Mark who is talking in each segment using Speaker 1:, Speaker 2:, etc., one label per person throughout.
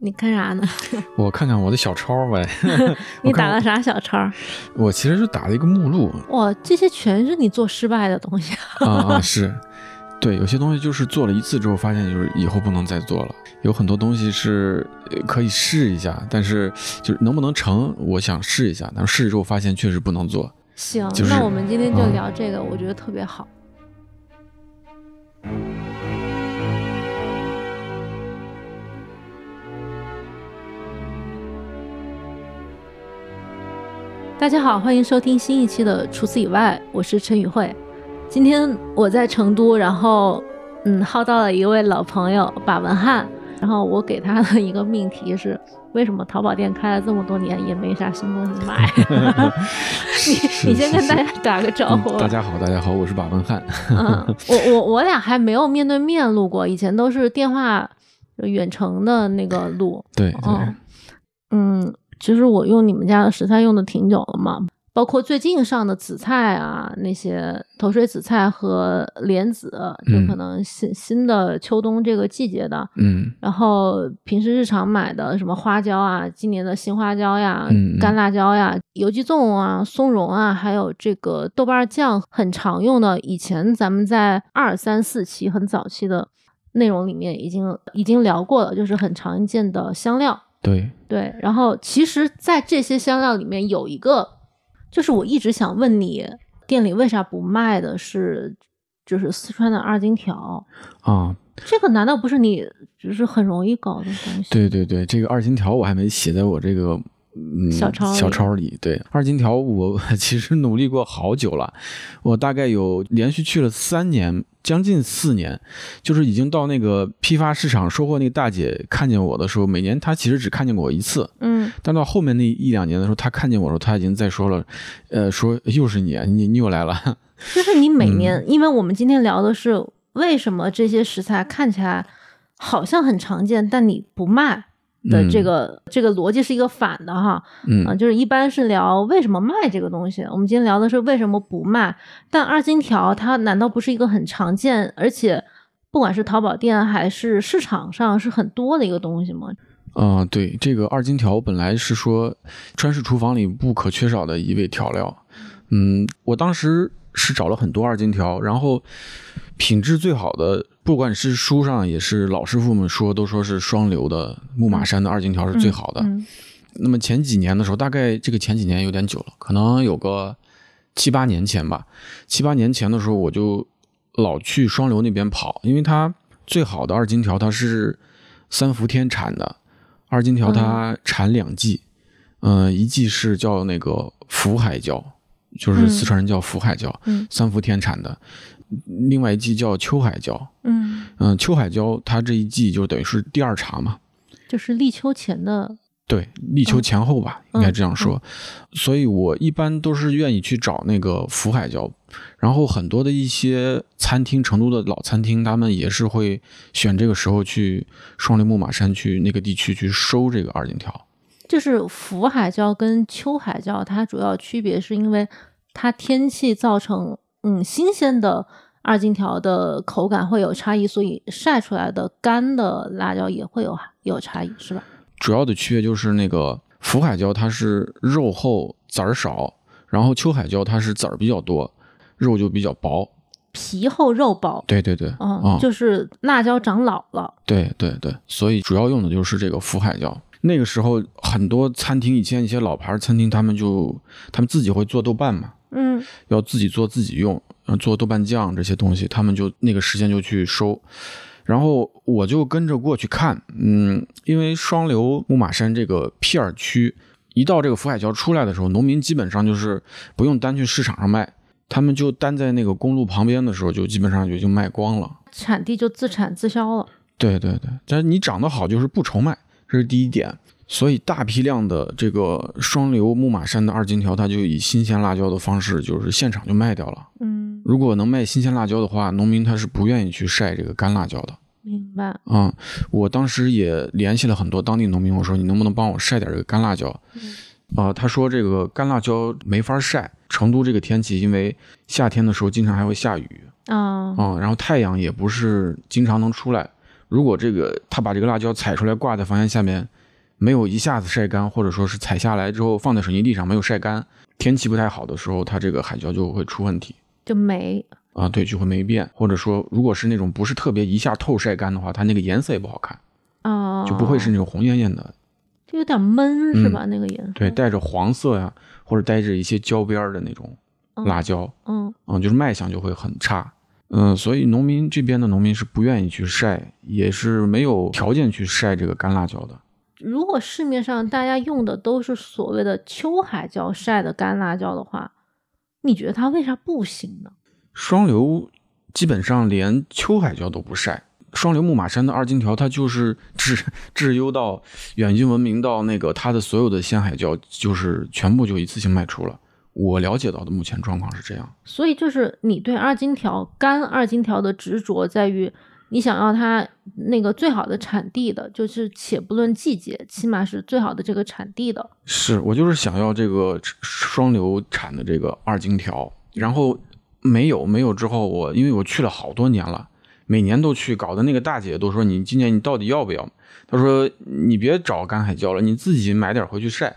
Speaker 1: 你看啥呢？
Speaker 2: 我看看我的小抄呗。
Speaker 1: 你打了啥小抄？
Speaker 2: 我其实就打了一个目录。
Speaker 1: 哇，这些全是你做失败的东西
Speaker 2: 啊啊！是，对，有些东西就是做了一次之后，发现就是以后不能再做了。有很多东西是可以试一下，但是就是能不能成，我想试一下。但是试之后发现确实不能做。
Speaker 1: 行，那我们今天就聊这个，我觉得特别好。大家好，欢迎收听新一期的《除此以外》，我是陈宇慧。今天我在成都，然后嗯，号到了一位老朋友把文翰，然后我给他的一个命题是：为什么淘宝店开了这么多年也没啥新东西卖？你你先跟大家打个招呼。
Speaker 2: 大家好，大家好，我是把文翰。
Speaker 1: 嗯，我我我俩还没有面对面录过，以前都是电话远程的那个录。
Speaker 2: 对对，
Speaker 1: 嗯。其实我用你们家的食材用的挺久了嘛，包括最近上的紫菜啊，那些头水紫菜和莲子，就可能新新的秋冬这个季节的，
Speaker 2: 嗯，
Speaker 1: 然后平时日常买的什么花椒啊，今年的新花椒呀，干辣椒呀，油鸡粽啊，松茸啊，还有这个豆瓣酱，很常用的，以前咱们在二三四期很早期的内容里面已经已经聊过了，就是很常见的香料。
Speaker 2: 对
Speaker 1: 对，然后其实，在这些香料里面有一个，就是我一直想问你，店里为啥不卖的是，就是四川的二荆条
Speaker 2: 啊？
Speaker 1: 这个难道不是你就是很容易搞的东西？
Speaker 2: 对对对，这个二荆条我还没写在我这个。嗯，
Speaker 1: 小抄
Speaker 2: 小抄里，对二荆条，我 其实努力过好久了，我大概有连续去了三年，将近四年，就是已经到那个批发市场收货那个大姐看见我的时候，每年她其实只看见过我一次，
Speaker 1: 嗯，
Speaker 2: 但到后面那一两年的时候，她看见我的时候，她已经在说了，呃，说又是你，你你又来了，
Speaker 1: 就是你每年，因为我们今天聊的是为什么这些食材看起来好像很常见，但你不卖。的这个这个逻辑是一个反的哈，
Speaker 2: 嗯
Speaker 1: 就是一般是聊为什么卖这个东西，我们今天聊的是为什么不卖。但二荆条它难道不是一个很常见，而且不管是淘宝店还是市场上是很多的一个东西吗？
Speaker 2: 嗯，对，这个二荆条本来是说川式厨房里不可缺少的一味调料，嗯，我当时是找了很多二荆条，然后品质最好的。不管是书上也是老师傅们说，都说是双流的木马山的二荆条是最好的。那么前几年的时候，大概这个前几年有点久了，可能有个七八年前吧。七八年前的时候，我就老去双流那边跑，因为它最好的二荆条它是三伏天产的，二荆条它产两季，嗯，一季是叫那个福海椒，就是四川人叫福海椒，三伏天产的。另外一季叫秋海椒，
Speaker 1: 嗯
Speaker 2: 嗯，秋海椒它这一季就等于是第二茬嘛，
Speaker 1: 就是立秋前的，
Speaker 2: 对，立秋前后吧，应该这样说。所以我一般都是愿意去找那个福海椒，然后很多的一些餐厅，成都的老餐厅，他们也是会选这个时候去双林木马山去那个地区去收这个二荆条。
Speaker 1: 就是福海椒跟秋海椒，它主要区别是因为它天气造成。嗯，新鲜的二荆条的口感会有差异，所以晒出来的干的辣椒也会有有差异，是吧？
Speaker 2: 主要的区别就是那个福海椒它是肉厚籽儿少，然后秋海椒它是籽儿比较多，肉就比较薄，
Speaker 1: 皮厚肉薄。
Speaker 2: 对对对，
Speaker 1: 嗯，就是辣椒长老了。
Speaker 2: 对对对，所以主要用的就是这个福海椒。那个时候很多餐厅以前一些老牌餐厅，他们就他们自己会做豆瓣嘛。
Speaker 1: 嗯，
Speaker 2: 要自己做自己用，做豆瓣酱这些东西，他们就那个时间就去收，然后我就跟着过去看，嗯，因为双流木马山这个片儿区，一到这个福海桥出来的时候，农民基本上就是不用单去市场上卖，他们就单在那个公路旁边的时候，就基本上就已经卖光了，
Speaker 1: 产地就自产自销了。
Speaker 2: 对对对，但是你长得好就是不愁卖，这是第一点。所以大批量的这个双流木马山的二荆条，它就以新鲜辣椒的方式，就是现场就卖掉了。
Speaker 1: 嗯，
Speaker 2: 如果能卖新鲜辣椒的话，农民他是不愿意去晒这个干辣椒的。
Speaker 1: 明白。
Speaker 2: 嗯，我当时也联系了很多当地农民，我说你能不能帮我晒点这个干辣椒？啊，他说这个干辣椒没法晒，成都这个天气，因为夏天的时候经常还会下雨。
Speaker 1: 啊。
Speaker 2: 啊，然后太阳也不是经常能出来。如果这个他把这个辣椒采出来挂在房檐下面，没有一下子晒干，或者说是采下来之后放在水泥地上没有晒干，天气不太好的时候，它这个海椒就会出问题
Speaker 1: 就霉。
Speaker 2: 啊，对，就会霉变，或者说如果是那种不是特别一下透晒干的话，它那个颜色也不好看，
Speaker 1: 哦，
Speaker 2: 就不会是那种红艳艳的，
Speaker 1: 就有点闷是吧？那个颜色
Speaker 2: 对，带着黄色呀，或者带着一些焦边儿的那种辣椒，
Speaker 1: 嗯
Speaker 2: 嗯，就是卖相就会很差。嗯，所以农民这边的农民是不愿意去晒，也是没有条件去晒这个干辣椒的。
Speaker 1: 如果市面上大家用的都是所谓的秋海椒晒的干辣椒的话，你觉得它为啥不行呢？
Speaker 2: 双流基本上连秋海椒都不晒，双流木马山的二荆条它就是质质优到远近闻名到那个它的所有的鲜海椒就是全部就一次性卖出了。我了解到的目前状况是这样。
Speaker 1: 所以就是你对二荆条干二荆条的执着在于，你想要它那个最好的产地的，就是且不论季节，起码是最好的这个产地的。
Speaker 2: 是我就是想要这个双流产的这个二荆条，然后没有没有之后我因为我去了好多年了，每年都去，搞得那个大姐都说你今年你到底要不要？她说你别找干海椒了，你自己买点回去晒。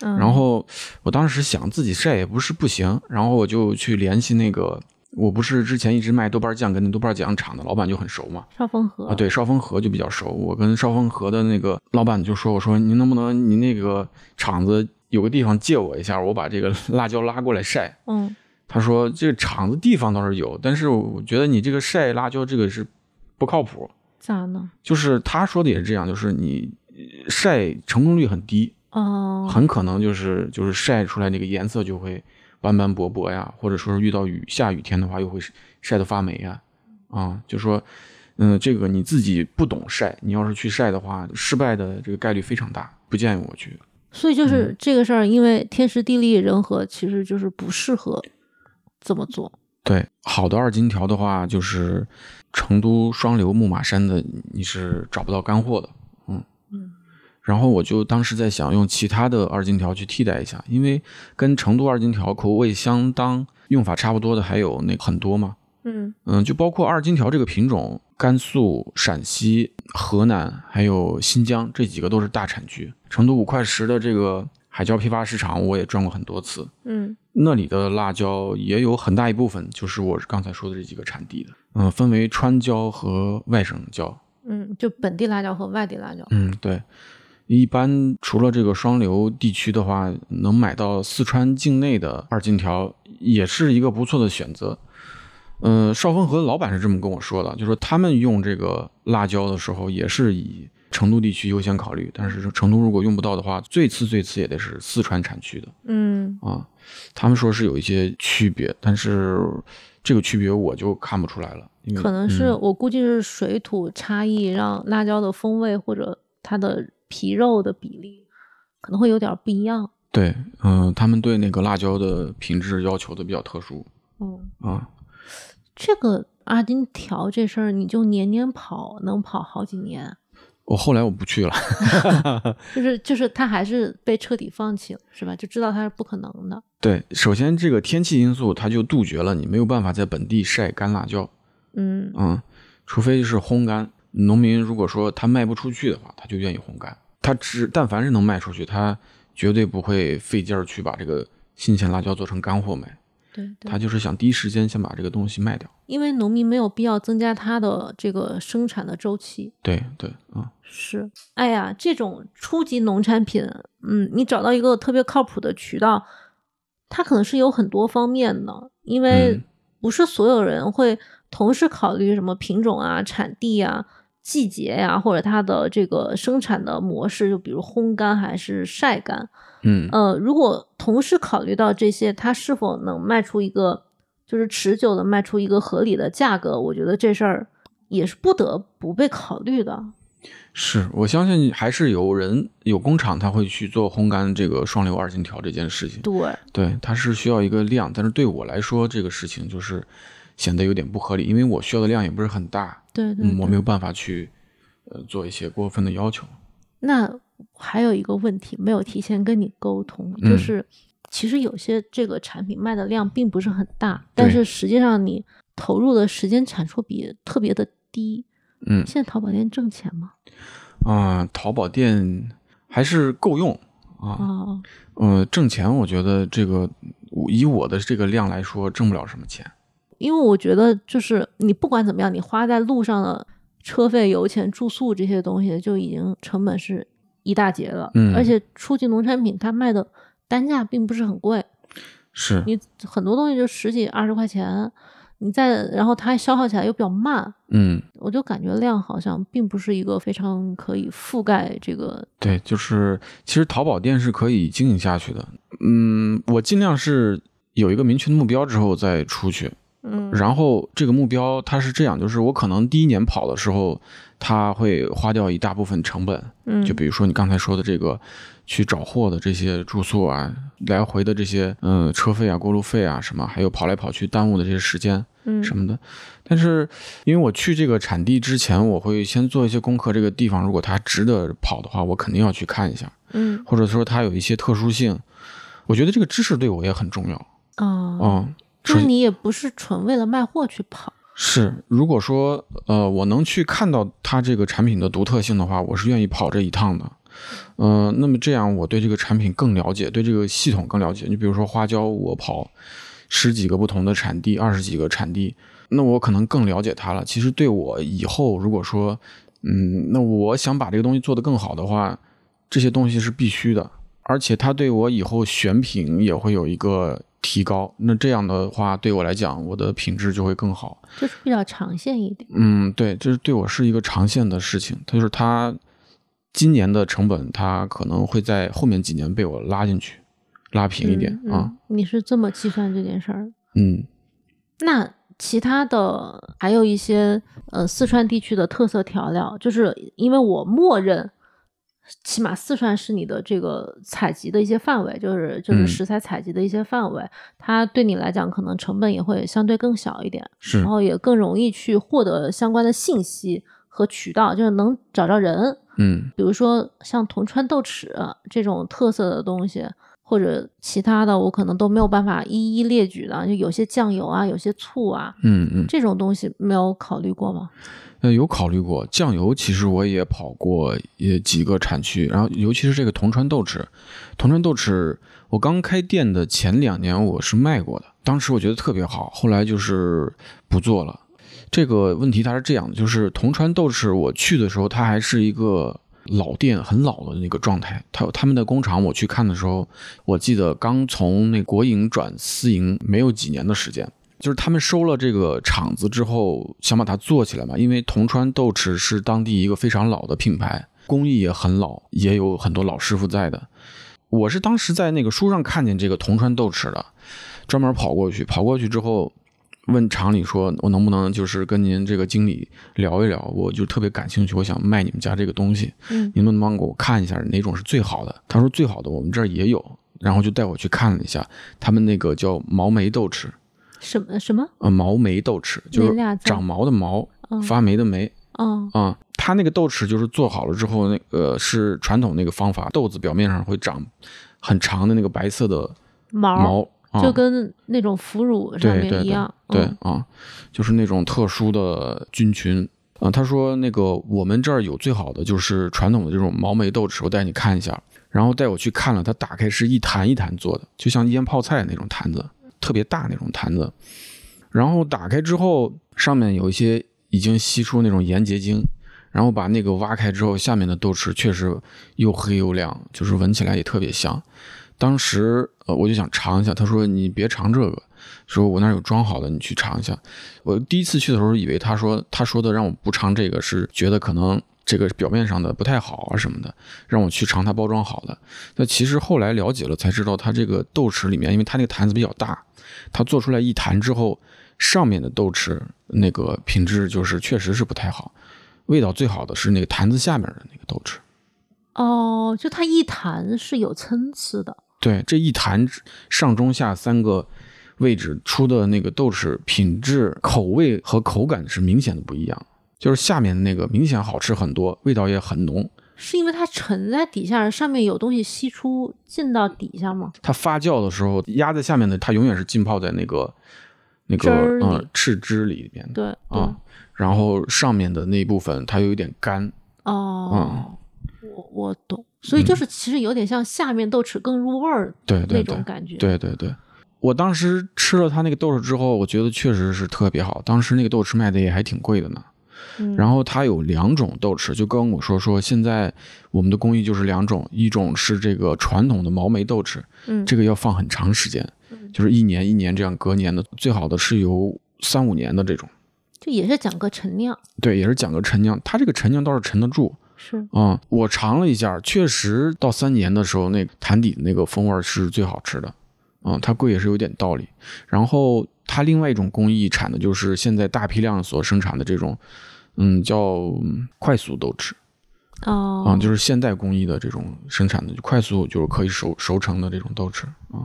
Speaker 1: 嗯，
Speaker 2: 然后我当时想自己晒也不是不行，然后我就去联系那个，我不是之前一直卖豆瓣酱跟那豆瓣酱厂的老板就很熟嘛，
Speaker 1: 少峰河
Speaker 2: 啊，对，少峰河就比较熟。我跟少峰河的那个老板就说：“我说您能不能您那个厂子有个地方借我一下，我把这个辣椒拉过来晒。
Speaker 1: 嗯”
Speaker 2: 他说：“这个厂子地方倒是有，但是我觉得你这个晒辣椒这个是不靠谱。
Speaker 1: 咋呢？
Speaker 2: 就是他说的也是这样，就是你呃晒成功率很低，
Speaker 1: 哦，
Speaker 2: 很可能就是就是晒出来那个颜色就会斑斑驳驳呀，或者说是遇到雨下雨天的话又会晒得发霉呀，啊，就说，嗯，这个你自己不懂晒，你要是去晒的话，失败的这个概率非常大，不建议我去。
Speaker 1: 所以就是
Speaker 2: 嗯
Speaker 1: 这个事儿，因为天时地利人和，其实就是不适合这么做。
Speaker 2: 对，好的二荆条的话，就是成都双流木马山的，你是找不到干货的。然后我就当时在想用其他的二荆条去替代一下，因为跟成都二荆条口味相当、用法差不多的还有那很多嘛，
Speaker 1: 嗯
Speaker 2: 嗯，就包括二荆条这个品种，甘肃、陕西、河南还有新疆这几个都是大产区。成都五块石的这个海椒批发市场，我也转过很多次，
Speaker 1: 嗯
Speaker 2: 那里的辣椒也有很大一部分就是我刚才说的这几个产地的，嗯，分为川椒和外省椒。
Speaker 1: 嗯，就本地辣椒和外地辣椒。
Speaker 2: 嗯，对。一般除了这个双流地区的话，能买到四川境内的二荆条，也是一个不错的选择。嗯、邵峰和老板是这么跟我说的，就说他们用这个辣椒的时候，也是以成都地区优先考虑，但是成都如果用不到的话，最次最次也得是四川产区的
Speaker 1: 嗯
Speaker 2: 啊。他们说是有一些区别，但是这个区别我就看不出来了，
Speaker 1: 可能是、
Speaker 2: 嗯
Speaker 1: 我估计是水土差异，让辣椒的风味或者它的皮肉的比例可能会有点不一样。
Speaker 2: 对，嗯、他们对那个辣椒的品质要求的比较特殊
Speaker 1: 嗯，
Speaker 2: 啊。
Speaker 1: 这个阿金条这事儿，你就年年跑，能跑好几年。
Speaker 2: 我后来我不去了
Speaker 1: 就是就是他还是被彻底放弃了，是吧？就知道它是不可能的。
Speaker 2: 对，首先这个天气因素，它就杜绝了你没有办法在本地晒干辣椒，
Speaker 1: 嗯
Speaker 2: 嗯，除非就是烘干。农民如果说他卖不出去的话，他就愿意烘干。他只但凡是能卖出去，他绝对不会费劲儿去把这个新鲜辣椒做成干货卖，
Speaker 1: 对对
Speaker 2: 他，就是想第一时间先把这个东西卖掉。
Speaker 1: 因为农民没有必要增加他的这个生产的周期。
Speaker 2: 对对，嗯，
Speaker 1: 是，哎呀，这种初级农产品，嗯，你找到一个特别靠谱的渠道，它可能是有很多方面的，因为
Speaker 2: 嗯
Speaker 1: 不是所有人会同时考虑什么品种啊、产地啊、季节呀、或者它的这个生产的模式，就比如烘干还是晒干。
Speaker 2: 嗯
Speaker 1: 呃，如果同时考虑到这些，它是否能卖出一个就是持久的卖出一个合理的价格，我觉得这事儿也是不得不被考虑的。
Speaker 2: 是我相信还是有人有工厂他会去做烘干这个双流二荆条这件事情。
Speaker 1: 对，
Speaker 2: 对，它是需要一个量，但是对我来说，这个事情就是显得有点不合理，因为我需要的量也不是很大，
Speaker 1: 对对
Speaker 2: 嗯，我没有办法去呃做一些过分的要求。
Speaker 1: 那还有一个问题没有提前跟你沟通，就
Speaker 2: 嗯
Speaker 1: 是其实有些这个产品卖的量并不是很大，但是实际上你投入的时间产出比特别的低。
Speaker 2: 嗯
Speaker 1: 现在淘宝店挣钱吗？
Speaker 2: 啊、淘宝店还是够用啊。
Speaker 1: 哦，
Speaker 2: 呃，挣钱，我觉得这个以我的这个量来说，挣不了什么钱。
Speaker 1: 因为我觉得就是你不管怎么样，你花在路上的车费、油钱、住宿这些东西就已经成本是一大截了。
Speaker 2: 嗯
Speaker 1: 而且初级农产品它卖的单价并不是很贵，
Speaker 2: 是，
Speaker 1: 你很多东西就十几二十块钱，你再然后它消耗起来又比较慢，
Speaker 2: 嗯，
Speaker 1: 我就感觉量好像并不是一个非常可以覆盖这个。
Speaker 2: 对，就是其实淘宝店是可以经营下去的。嗯，我尽量是有一个明确的目标之后再出去。
Speaker 1: 嗯
Speaker 2: 然后这个目标它是这样，就是我可能第一年跑的时候，它会花掉一大部分成本，
Speaker 1: 嗯，
Speaker 2: 就比如说你刚才说的这个去找货的这些住宿啊，来回的这些嗯车费啊、过路费啊什么，还有跑来跑去耽误的这些时间
Speaker 1: 嗯
Speaker 2: 什么的。但是因为我去这个产地之前，我会先做一些功课，这个地方如果它值得跑的话，我肯定要去看一下，
Speaker 1: 嗯
Speaker 2: 或者说它有一些特殊性，我觉得这个知识对我也很重要。
Speaker 1: 啊，
Speaker 2: 嗯，
Speaker 1: 就是你也不是纯为了卖货去跑。
Speaker 2: 是，如果说呃我能去看到它这个产品的独特性的话，我是愿意跑这一趟的。呃，那么这样我对这个产品更了解，对这个系统更了解。你比如说花椒，我跑十几个不同的产地，二十几个产地，那我可能更了解它了。其实对我以后如果说，嗯，那我想把这个东西做得更好的话，这些东西是必须的，而且它对我以后选品也会有一个提高。那这样的话，对我来讲，我的品质就会更好。
Speaker 1: 就是比较长线一点。
Speaker 2: 嗯，对，这是对我是一个长线的事情。它就是它今年的成本，它可能会在后面几年被我拉进去，拉平一点、
Speaker 1: 嗯
Speaker 2: 啊。
Speaker 1: 嗯你是这么计算这件事儿的？
Speaker 2: 嗯
Speaker 1: 那其他的还有一些呃四川地区的特色调料，就是因为我默认，起码四川是你的这个采集的一些范围，就是就是
Speaker 2: 嗯。
Speaker 1: 食材采集的一些范围，它对你来讲可能成本也会相对更小一点，
Speaker 2: 是。
Speaker 1: 然后也更容易去获得相关的信息和渠道，就是能找着人。
Speaker 2: 嗯。
Speaker 1: 比如说像铜川豆豉这种特色的东西，或者其他的，我可能都没有办法一一列举的。就有些酱油啊，有些醋啊，
Speaker 2: 嗯嗯，
Speaker 1: 这种东西没有考虑过吗？
Speaker 2: 呃，有考虑过酱油，其实我也跑过也几个产区，然后尤其是这个铜川豆豉，铜川豆豉，我刚开店的前两年我是卖过的，当时我觉得特别好，后来就是不做了。这个问题它是这样的，就是铜川豆豉，我去的时候它还是一个老店，很老的那个状态。他他们的工厂我去看的时候，我记得刚从那国营转私营没有几年的时间。就是他们收了这个厂子之后，想把它做起来嘛，因为铜川豆豉是当地一个非常老的品牌，工艺也很老，也有很多老师傅在的。我是当时在那个书上看见这个铜川豆豉的，专门跑过去，跑过去之后问厂里说，我能不能就是跟您这个经理聊一聊，我就特别感兴趣，我想卖你们家这个东西，
Speaker 1: 嗯。
Speaker 2: 您能不能帮给我看一下哪种是最好的？他说最好的我们这儿也有，然后就带我去看了一下，他们那个叫毛霉豆豉。
Speaker 1: 什么什么？
Speaker 2: 呃，毛霉豆豉就是长毛的毛，
Speaker 1: 嗯。
Speaker 2: 发霉的霉。
Speaker 1: 哦，
Speaker 2: 啊、它那个豆豉就是做好了之后，那个是传统那个方法，豆子表面上会长很长的那个白色的
Speaker 1: 毛
Speaker 2: 毛，啊、
Speaker 1: 就跟那种腐乳上面一样。
Speaker 2: 对
Speaker 1: 嗯
Speaker 2: 啊，就是那种特殊的菌群。啊，他说那个我们这儿有最好的就是传统的这种毛霉豆豉，我带你看一下。然后带我去看了，它打开是一坛一坛做的，就像腌泡菜那种坛子，特别大那种坛子。然后打开之后，上面有一些已经吸出那种盐结晶，然后把那个挖开之后，下面的豆豉确实又黑又亮，就是闻起来也特别香。当时呃我就想尝一下，他说你别尝这个，说我那有装好的，你去尝一下。我第一次去的时候以为他说他说的让我不尝这个是觉得可能这个表面上的不太好啊什么的，让我去尝它包装好的。那其实后来了解了才知道，它这个豆豉里面，因为它那个坛子比较大，它做出来一坛之后，上面的豆豉那个品质就是确实是不太好，味道最好的是那个坛子下面的那个豆豉。
Speaker 1: 哦，就它一坛是有参差的。
Speaker 2: 对，这一坛上中下三个位置出的那个豆豉品质、口味和口感是明显的不一样。就是下面的那个明显好吃很多，味道也很浓。
Speaker 1: 是因为它沉在底下，上面有东西吸出进到底下吗？
Speaker 2: 它发酵的时候压在下面的，它永远是浸泡在那个那个嗯赤汁里面的。
Speaker 1: 对对，
Speaker 2: 啊，然后上面的那一部分它又有点干。
Speaker 1: 哦，我我懂，所以就是其实有点像下面豆豉更入味儿
Speaker 2: 对对
Speaker 1: 那
Speaker 2: 对
Speaker 1: 种感觉。
Speaker 2: 对对对，我当时吃了他那个豆豉之后，我觉得确实是特别好。当时那个豆豉卖的也还挺贵的呢。
Speaker 1: 嗯，
Speaker 2: 然后它有两种豆豉，就跟我说说，现在我们的工艺就是两种，一种是这个传统的毛霉豆豉，
Speaker 1: 嗯
Speaker 2: 这个要放很长时间，就是一年一年这样隔年的，最好的是有三五年的这种。
Speaker 1: 就也是讲个陈酿，
Speaker 2: 对，也是讲个陈酿，它这个陈酿倒是沉得住。
Speaker 1: 是
Speaker 2: 嗯，我尝了一下，确实到三年的时候，那坛底的那个风味是最好吃的。嗯，它贵也是有点道理。然后它另外一种工艺产的就是现在大批量所生产的这种，嗯，叫嗯快速豆豉
Speaker 1: 哦，
Speaker 2: 啊、就是现代工艺的这种生产的，就快速就是可以熟熟成的这种豆豉啊、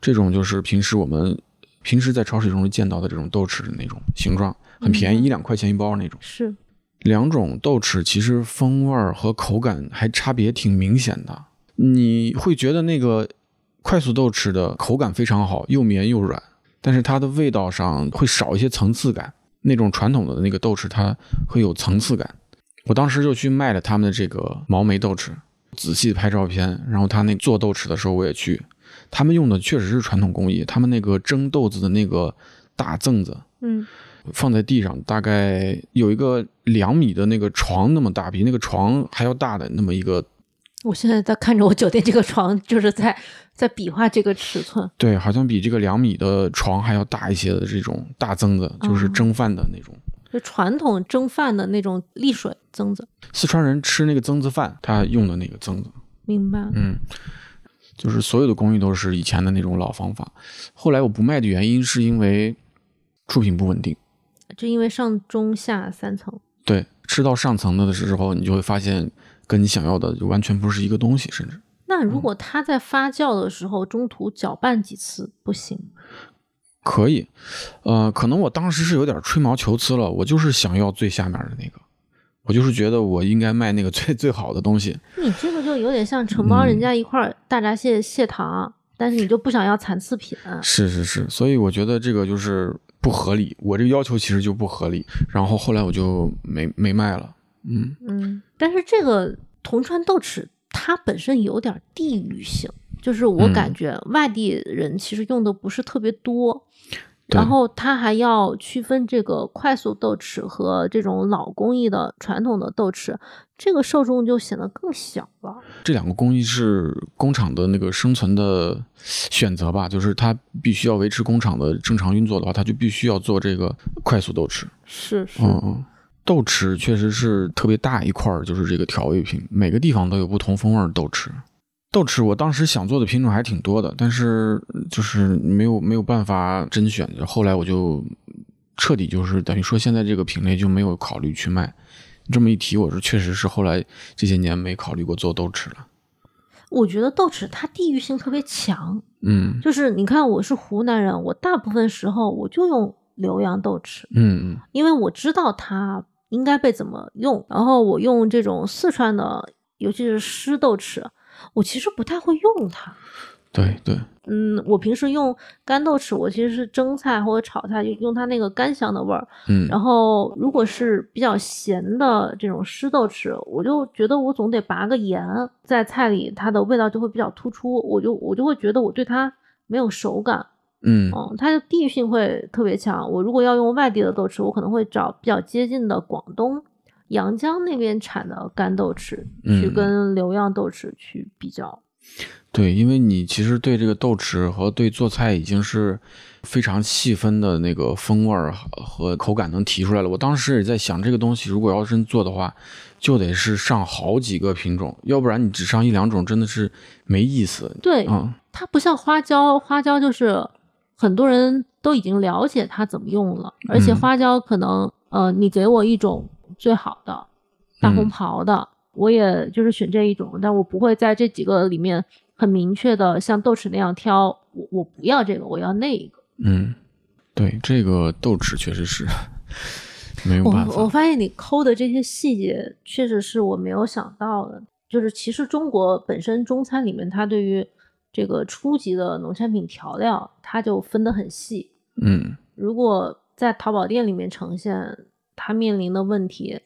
Speaker 2: 这种就是平时我们平时在超市中见到的这种豆豉的那种形状，很便宜，一两块钱一包那种。
Speaker 1: 是
Speaker 2: 两种豆豉其实风味儿和口感还差别挺明显的。你会觉得那个快速豆豉的口感非常好，又绵又软，但是它的味道上会少一些层次感。那种传统的那个豆豉它会有层次感。我当时就去卖了他们的这个毛霉豆豉，仔细拍照片，然后他那做豆豉的时候我也去，他们用的确实是传统工艺，他们那个蒸豆子的那个大甑子，
Speaker 1: 嗯
Speaker 2: 放在地上，大概有一个两米的那个床那么大，比那个床还要大的那么一个，
Speaker 1: 我现在在看着我酒店这个床，就是在 在比划这个尺寸。
Speaker 2: 对，好像比这个两米的床还要大一些的这种大甑子，就是蒸饭的那种。
Speaker 1: 就传统蒸饭的那种沥水蒸子，
Speaker 2: 四川人吃那个蒸子饭，他用的那个蒸子，
Speaker 1: 明白？
Speaker 2: 嗯，就是所有的工艺都是以前的那种老方法。后来我不卖的原因是因为出品不稳定。
Speaker 1: 就因为上中下三层，
Speaker 2: 对，吃到上层的的时候，你就会发现跟你想要的就完全不是一个东西，甚至。
Speaker 1: 那如果它在发酵的时候中途搅拌几次不行？
Speaker 2: 可以，呃，可能我当时是有点吹毛求疵了，我就是想要最下面的那个，我就是觉得我应该卖那个最 最好的东西。
Speaker 1: 你这个就有点像承包人家一块大闸蟹蟹糖，但是你就不想要残次品。
Speaker 2: 是是是，所以我觉得这个就是不合理，我这个要求其实就不合理。然后后来我就没没卖了，嗯，
Speaker 1: 嗯，但是这个铜川豆豉它本身有点地域性，就是我
Speaker 2: 嗯
Speaker 1: 感觉外地人其实用的不是特别多。
Speaker 2: 对
Speaker 1: 然后它还要区分这个快速豆豉和这种老工艺的传统的豆豉，这个受众就显得更小了。
Speaker 2: 这两个工艺是工厂的那个生存的选择吧，就是它必须要维持工厂的正常运作的话，它就必须要做这个快速豆豉。
Speaker 1: 是是，
Speaker 2: 嗯嗯，豆豉确实是特别大一块儿，就是这个调味品，每个地方都有不同风味儿的豆豉。豆豉我当时想做的品种还挺多的，但是就是没有没有办法甄选，后来我就彻底就是等于说现在这个品类就没有考虑去卖。这么一提，我是确实是后来这些年没考虑过做豆豉了。
Speaker 1: 我觉得豆豉它地域性特别强，
Speaker 2: 嗯
Speaker 1: 就是你看我是湖南人，我大部分时候我就用浏阳豆豉，
Speaker 2: 嗯嗯
Speaker 1: 因为我知道它应该被怎么用，然后我用这种四川的，尤其是湿豆豉，我其实不太会用它。
Speaker 2: 对对，
Speaker 1: 嗯，我平时用干豆豉，我其实是蒸菜或者炒菜，就用它那个干香的味儿。
Speaker 2: 嗯
Speaker 1: 然后如果是比较咸的这种湿豆豉，我就觉得我总得拔个盐，在菜里它的味道就会比较突出，我就我就会觉得我对它没有手感。
Speaker 2: 嗯
Speaker 1: 嗯，它的地域性会特别强。我如果要用外地的豆豉，我可能会找比较接近的广东阳江那边产的干豆豉，去
Speaker 2: 嗯
Speaker 1: 跟浏阳豆豉去比较。
Speaker 2: 对，因为你其实对这个豆豉和对做菜已经是非常细分的那个风味儿和和口感能提出来了。我当时也在想，这个东西如果要真做的话，就得是上好几个品种，要不然你只上一两种真的是没意思。
Speaker 1: 对，
Speaker 2: 嗯，
Speaker 1: 它不像花椒，花椒就是很多人都已经了解它怎么用了，而且
Speaker 2: 嗯
Speaker 1: 花椒可能呃，你给我一种最好的大红
Speaker 2: 嗯
Speaker 1: 袍的，我也就是选这一种，但我不会在这几个里面很明确的像豆豉那样挑，我我不要这个，我要那一个。
Speaker 2: 嗯，对，这个豆豉确实是没有办法。
Speaker 1: 我发现你抠的这些细节，确实是我没有想到的。就是其实中国本身中餐里面，它对于这个初级的农产品调料，它就分得很细。
Speaker 2: 嗯
Speaker 1: 如果在淘宝店里面呈现，它面临的问题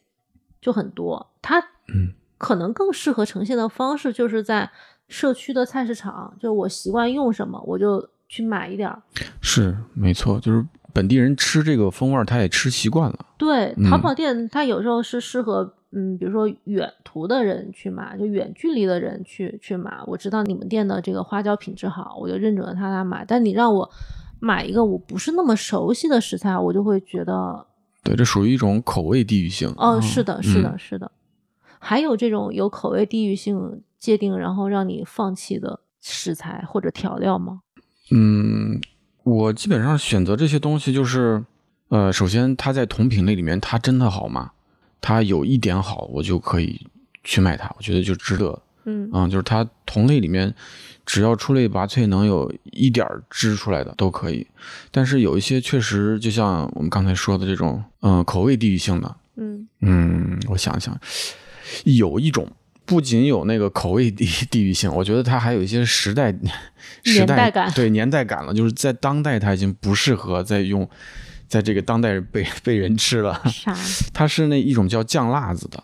Speaker 1: 就很多。他
Speaker 2: 嗯
Speaker 1: 可能更适合呈现的方式就是在社区的菜市场，就我习惯用什么，我就去买一点儿。
Speaker 2: 是没错，就是本地人吃这个风味儿，他也吃习惯了。
Speaker 1: 对，
Speaker 2: 嗯
Speaker 1: 淘宝店它有时候是适合，嗯，比如说远途的人去买，就远距离的人去去买。我知道你们店的这个花椒品质好，我就认准了他来买。但你让我买一个我不是那么熟悉的食材，我就会觉得，
Speaker 2: 对，这属于一种口味地域性。
Speaker 1: 哦，
Speaker 2: 嗯
Speaker 1: 是的，是的，
Speaker 2: 嗯
Speaker 1: 是的。还有这种有口味地域性界定，然后让你放弃的食材或者调料吗？
Speaker 2: 嗯，我基本上选择这些东西就是，呃，首先它在同品类里面它真的好吗？它有一点好，我就可以去买它，我觉得就值得。
Speaker 1: 嗯
Speaker 2: 嗯，就是它同类里面，只要出类拔萃，能有一点儿汁出来的都可以。但是有一些确实，就像我们刚才说的这种，嗯、口味地域性的，
Speaker 1: 嗯
Speaker 2: 嗯，我想想，有一种不仅有那个口味地地域性，我觉得它还有一些时代时代
Speaker 1: 感
Speaker 2: 对年代感了。就是在当代，它已经不适合再用，在这个当代被被人吃了。
Speaker 1: 啥
Speaker 2: 它是那一种叫酱辣子的，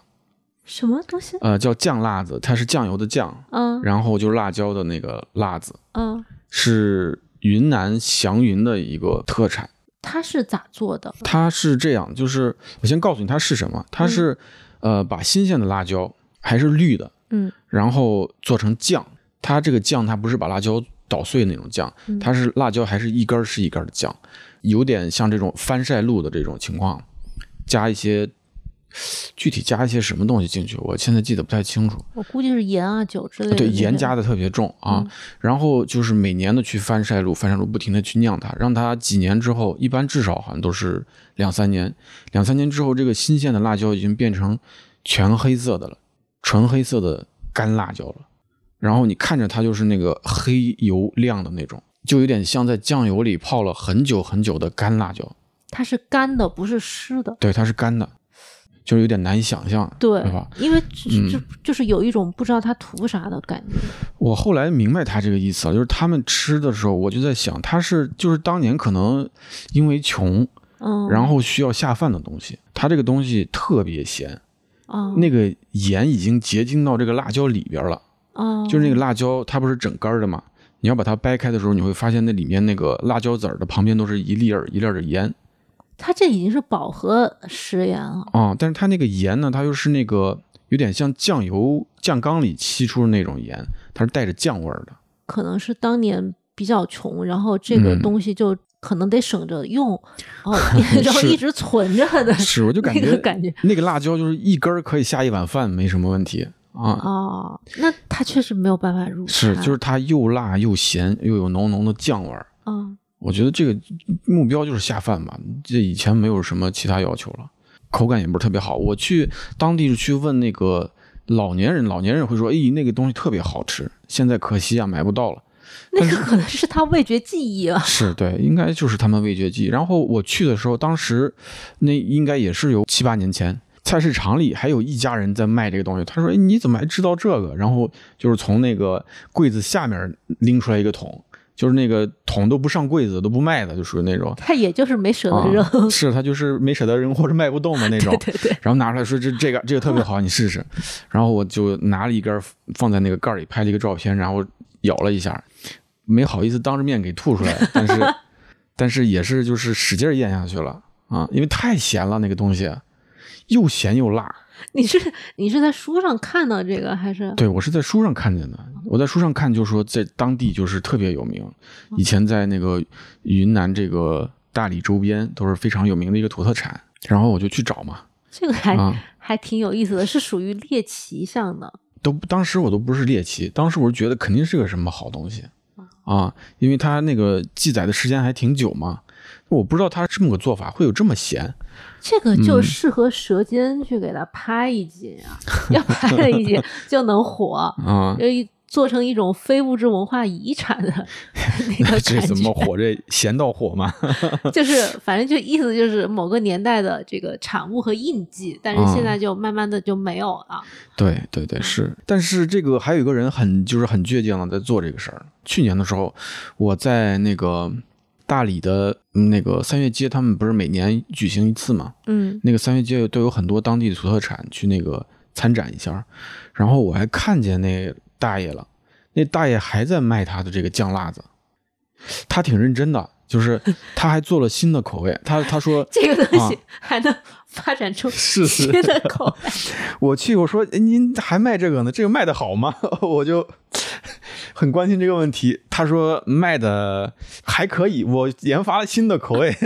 Speaker 1: 什么东西？
Speaker 2: 呃，叫酱辣子，它是酱油的酱，
Speaker 1: 嗯
Speaker 2: 然后就是辣椒的那个辣子，
Speaker 1: 嗯，
Speaker 2: 是云南祥云的一个特产。
Speaker 1: 它是咋做的？
Speaker 2: 它是这样，就是我先告诉你它是什么，它是、呃把新鲜的辣椒还是绿的，
Speaker 1: 嗯
Speaker 2: 然后做成酱。它这个酱它不是把辣椒捣碎那种酱，
Speaker 1: 嗯
Speaker 2: 它是辣椒还是一根是一根的酱，有点像这种翻晒露的这种情况，加一些具体加一些什么东西进去，我现在记得不太清楚。
Speaker 1: 我估计是盐啊酒之类的。
Speaker 2: 对，盐加的特别重啊。
Speaker 1: 嗯
Speaker 2: 然后就是每年的去翻晒露，翻晒露不停的去酿它，让它几年之后，一般至少好像都是两三年，两三年之后，这个新鲜的辣椒已经变成全黑色的了，纯黑色的干辣椒了。然后你看着它就是那个黑油亮的那种，就有点像在酱油里泡了很久很久的干辣椒。
Speaker 1: 它是干的，不是湿的。
Speaker 2: 对，它是干的，就是有点难以想象，
Speaker 1: 对
Speaker 2: 对吧？
Speaker 1: 因为就
Speaker 2: 嗯
Speaker 1: 就就是有一种不知道他图啥的感觉。
Speaker 2: 我后来明白他这个意思了，就是他们吃的时候，我就在想，他是就是当年可能因为穷，
Speaker 1: 嗯，
Speaker 2: 然后需要下饭的东西，他这个东西特别咸，
Speaker 1: 啊
Speaker 2: 那个盐已经结晶到这个辣椒里边了，
Speaker 1: 啊，
Speaker 2: 就是那个辣椒它不是整根儿的嘛，你要把它掰开的时候，你会发现那里面那个辣椒籽儿的旁边都是一粒儿一粒儿的盐
Speaker 1: 它这已经是饱和食盐了。
Speaker 2: 啊、但是它那个盐呢，它又是那个有点像酱油酱缸里沏出的那种盐，它是带着酱味儿的。
Speaker 1: 可能是当年比较穷，然后这个
Speaker 2: 嗯
Speaker 1: 东西就可能得省着用，然后然后一直存着的。
Speaker 2: 是，我就感
Speaker 1: 那
Speaker 2: 觉
Speaker 1: 个感觉
Speaker 2: 那个辣椒就是一根儿可以下一碗饭，没什么问题啊。
Speaker 1: 哦，那它确实没有办法入
Speaker 2: 是，就是它又辣又咸，又有浓浓的酱味儿。
Speaker 1: 啊，
Speaker 2: 我觉得这个目标就是下饭吧，这以前没有什么其他要求了，口感也不是特别好。我去当地是去问那个老年人，老年人会说：“哎，那个东西特别好吃，现在可惜啊，买不到了。
Speaker 1: 那个可能是他味觉记忆啊。
Speaker 2: 是对，应该就是他们味觉记忆。然后我去的时候，当时那应该也是有七八年前，菜市场里还有一家人在卖这个东西。他说：“哎，你怎么还知道这个？”然后就是从那个柜子下面拎出来一个桶，就是那个桶都不上柜子，都不卖的，就属于那种。
Speaker 1: 他也就是没舍得扔。
Speaker 2: 啊、是他就是没舍得扔或者卖不动的那种。
Speaker 1: 对对对，
Speaker 2: 然后拿出来说这这个这个特别好，你试试。然后我就拿了一根放在那个盖里，拍了一个照片，然后咬了一下，没好意思当着面给吐出来，但是 但是也是就是使劲咽下去了啊，因为太咸了那个东西，又咸又辣。
Speaker 1: 你是你是在书上看到这个还是？
Speaker 2: 对我是在书上看见的，我在书上看就说在当地就是特别有名，以前在那个云南这个大理周边都是非常有名的一个土特产，然后我就去找嘛。
Speaker 1: 这个还、
Speaker 2: 啊
Speaker 1: 还挺有意思的，是属于猎奇向的。
Speaker 2: 都当时我都不是猎奇，当时我是觉得肯定是个什么好东西啊，因为它那个记载的时间还挺久嘛，我不知道他这么个做法会有这么咸。
Speaker 1: 这个就
Speaker 2: 嗯
Speaker 1: 适合舌尖去给他拍一集啊，要拍了一集就能火，
Speaker 2: 啊，
Speaker 1: 就一做成一种非物质文化遗产的 那个
Speaker 2: 这怎么火？这咸到火吗？
Speaker 1: 就是反正就意思就是某个年代的这个产物和印记，但是现在就慢慢的就没有了。
Speaker 2: 对对对，是。但是这个还有一个人很就是很倔强的在做这个事儿。去年的时候，我在那个大理的嗯那个三月街，他们不是每年举行一次嘛？
Speaker 1: 嗯。
Speaker 2: 那个三月街都有很多当地的土特产去那个参展一下，然后我还看见那大爷了，那大爷还在卖他的这个酱辣子，他挺认真的，就是他还做了新的口味，他他说
Speaker 1: 这个东西
Speaker 2: 啊
Speaker 1: 还能发展出新的口味。
Speaker 2: 我去，我说哎您还卖这个呢？这个卖的好吗？我就很关心这个问题。他说卖的还可以，我研发了新的口味。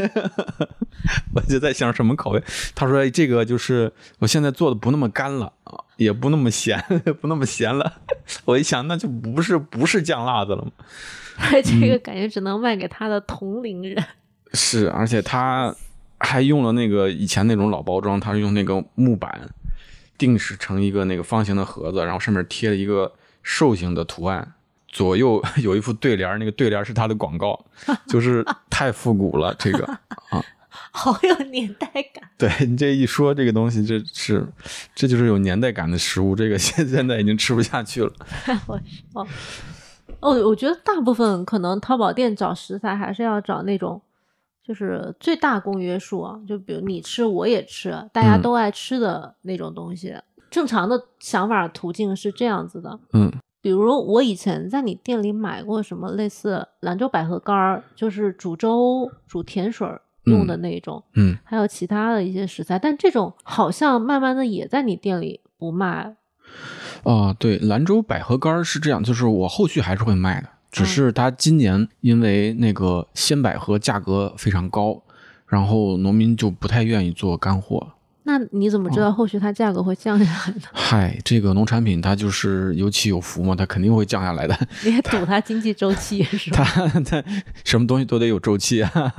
Speaker 2: 我就在想什么口味？他说哎这个就是我现在做的不那么干了啊，也不那么咸，不那么咸了。我一想，那就不是不是酱辣子了吗？
Speaker 1: 而这个感觉只能卖给他的同龄人。
Speaker 2: 是，而且他还用了那个以前那种老包装，他是用那个木板定式成一个那个方形的盒子，然后上面贴了一个兽形的图案，左右 有一副对联，那个对联是他的广告，就是太复古了。这个，
Speaker 1: 好有年代感。
Speaker 2: 对你这一说，这个东西这是这就是有年代感的食物，这个现 现在已经吃不下去了。
Speaker 1: 我说，哦，我觉得大部分可能淘宝店找食材还是要找那种，就是最大公约数啊，就比如你吃我也吃，大家
Speaker 2: 嗯
Speaker 1: 都爱吃的那种东西。正常的想法途径是这样子的，
Speaker 2: 嗯
Speaker 1: 比如我以前在你店里买过什么类似兰州百合干儿，就是煮粥、煮甜水儿用的那种，
Speaker 2: 嗯，
Speaker 1: 还有其他的一些食材，但这种好像慢慢的也在你店里不卖。
Speaker 2: 啊、对，兰州百合干儿是这样，就是我后续还是会卖的，只
Speaker 1: 嗯
Speaker 2: 是它今年因为那个鲜百合价格非常高，然后农民就不太愿意做干货。
Speaker 1: 那你怎么知道后续它价格会降下来呢？
Speaker 2: 嗨，这个农产品它就是有起有伏嘛，它肯定会降下来的。
Speaker 1: 你也赌它经济周期 是吧？
Speaker 2: 它它什么东西都得有周期啊。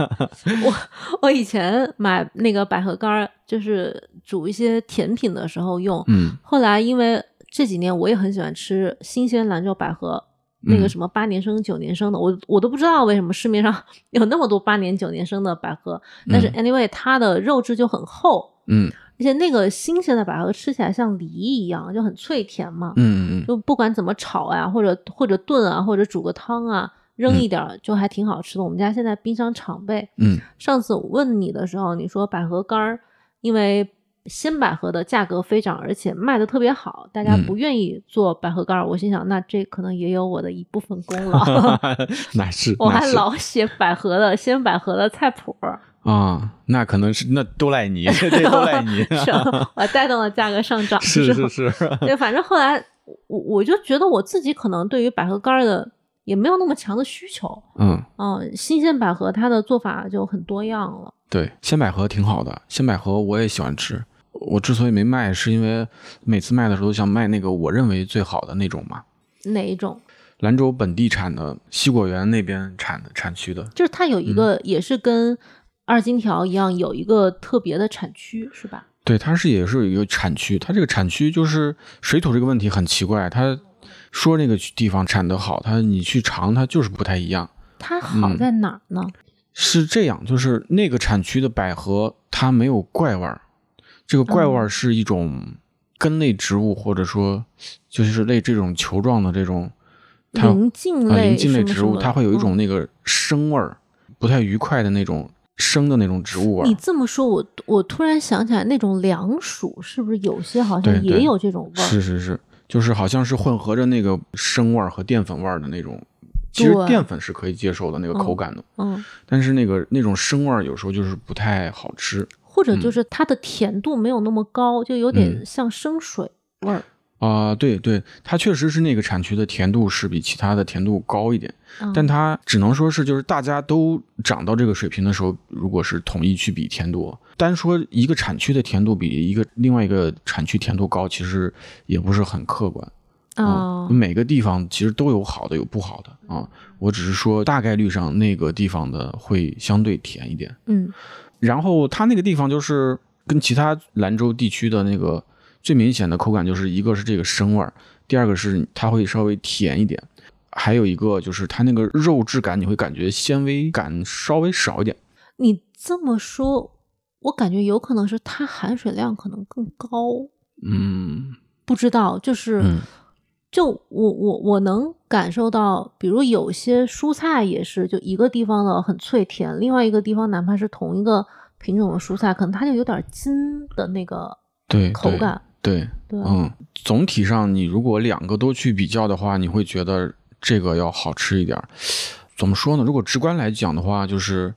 Speaker 1: 我我以前买那个百合干儿，就是煮一些甜品的时候用。
Speaker 2: 嗯
Speaker 1: 后来因为这几年我也很喜欢吃新鲜兰州百合，那个
Speaker 2: 嗯
Speaker 1: 什么八年生、九年生的，我我都不知道为什么市面上 有那么多八年、九年生的百合。但是
Speaker 2: 嗯
Speaker 1: anyway，它的肉质就很厚，
Speaker 2: 嗯
Speaker 1: 而且那个新鲜的百合吃起来像梨一样，就很脆甜嘛。
Speaker 2: 嗯嗯
Speaker 1: 就不管怎么炒呀，或者或者炖啊，或者煮个汤啊，扔一点儿就还挺好吃的。我们家现在冰箱常备。
Speaker 2: 嗯
Speaker 1: 上次我问你的时候，你说百合干儿，因为鲜百合的价格飞涨，而且卖的特别好，大家
Speaker 2: 嗯
Speaker 1: 不愿意做百合干儿。我心想，那这可能也有我的一部分功劳。
Speaker 2: 嗯，那是
Speaker 1: 我还老写百合的鲜百合的菜谱儿，
Speaker 2: 啊，那可能是那都赖你，这都赖你。
Speaker 1: 是我带动了价格上涨。
Speaker 2: 是是是，
Speaker 1: 对，反正后来我我就觉得我自己可能对于百合干儿的也没有那么强的需求。
Speaker 2: 嗯。
Speaker 1: 嗯，新鲜百合它的做法就很多样了。
Speaker 2: 对，鲜百合挺好的，鲜百合我也喜欢吃。我之所以没卖，是因为每次卖的时候都想卖那个我认为最好的那种嘛。
Speaker 1: 哪一种？
Speaker 2: 兰州本地产的，西果园那边产的产区的。
Speaker 1: 就是它有一个，
Speaker 2: 嗯
Speaker 1: 也是跟二荆条一样，有一个特别的产区，是吧？
Speaker 2: 对，它是也是有一个产区，它这个产区就是水土这个问题很奇怪，它说那个地方产的好，它你去尝它就是不太一样。
Speaker 1: 它好
Speaker 2: 嗯
Speaker 1: 在哪儿呢？
Speaker 2: 是这样，就是那个产区的百合它没有怪味儿，这个怪味儿是一种根类植物，或者说就是类这种球状的这种它
Speaker 1: 鳞茎
Speaker 2: 啊，
Speaker 1: 类、
Speaker 2: 鳞茎类植物，它会有一种
Speaker 1: 嗯
Speaker 2: 那个生味儿，不太愉快的那种生的那种植物味
Speaker 1: 你。这么说，我我突然想起来，那种凉薯是不是有些好像也有这种味儿？
Speaker 2: 是是是，就是好像是混合着那个生味儿和淀粉味儿的那种。其实淀粉是可以接受的那个口
Speaker 1: 嗯
Speaker 2: 感的，
Speaker 1: 嗯，
Speaker 2: 但是那个那种生味儿有时候就是不太好吃
Speaker 1: 或者就是它的甜度没有那么高，就有点
Speaker 2: 嗯。
Speaker 1: 像生水味儿。
Speaker 2: 啊、对对，它确实是那个产区的甜度是比其他的甜度高一点，
Speaker 1: 嗯
Speaker 2: 但它只能说是就是大家都涨到这个水平的时候，如果是统一去比甜度，单说一个产区的甜度比一个另外一个产区甜度高，其实也不是很客观。
Speaker 1: 啊，
Speaker 2: 每个地方其实都有好的有不好的啊，我只是说大概率上那个地方的会相对甜一点。
Speaker 1: 嗯
Speaker 2: 然后它那个地方就是跟其他兰州地区的那个最明显的口感，就是一个是这个生味儿，第二个是它会稍微甜一点，还有一个就是它那个肉质感，你会感觉纤维感稍微少一点。
Speaker 1: 你这么说，我感觉有可能是它含水量可能更高，
Speaker 2: 嗯
Speaker 1: 不知道，就是。
Speaker 2: 嗯
Speaker 1: 就我我我能感受到，比如有些蔬菜也是，就一个地方的很脆甜，另外一个地方哪怕是同一个品种的蔬菜，可能它就有点筋的那个
Speaker 2: 对
Speaker 1: 口感。
Speaker 2: 对，
Speaker 1: 对，
Speaker 2: 嗯，总体上你如果两个都去比较的话，你会觉得这个要好吃一点。怎么说呢？如果直观来讲的话，就是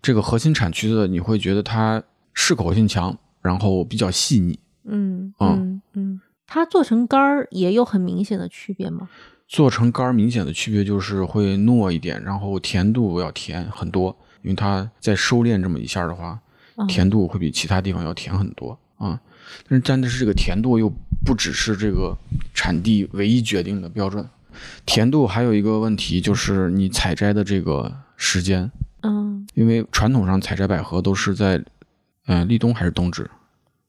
Speaker 2: 这个核心产区的，你会觉得它适口性强，然后比较细腻。
Speaker 1: 嗯嗯嗯，它做成干儿也有很明显的区别吗？
Speaker 2: 做成干儿明显的区别就是会糯一点，然后甜度要甜很多，因为它在收敛这么一下的话，甜度会比其他地方要甜很多啊。但是，但是这个甜度又不只是这个产地唯一决定的标准，甜度还有一个问题就是你采摘的这个时间，
Speaker 1: 嗯，
Speaker 2: 因为传统上采摘百合都是在，嗯，立冬还是冬至，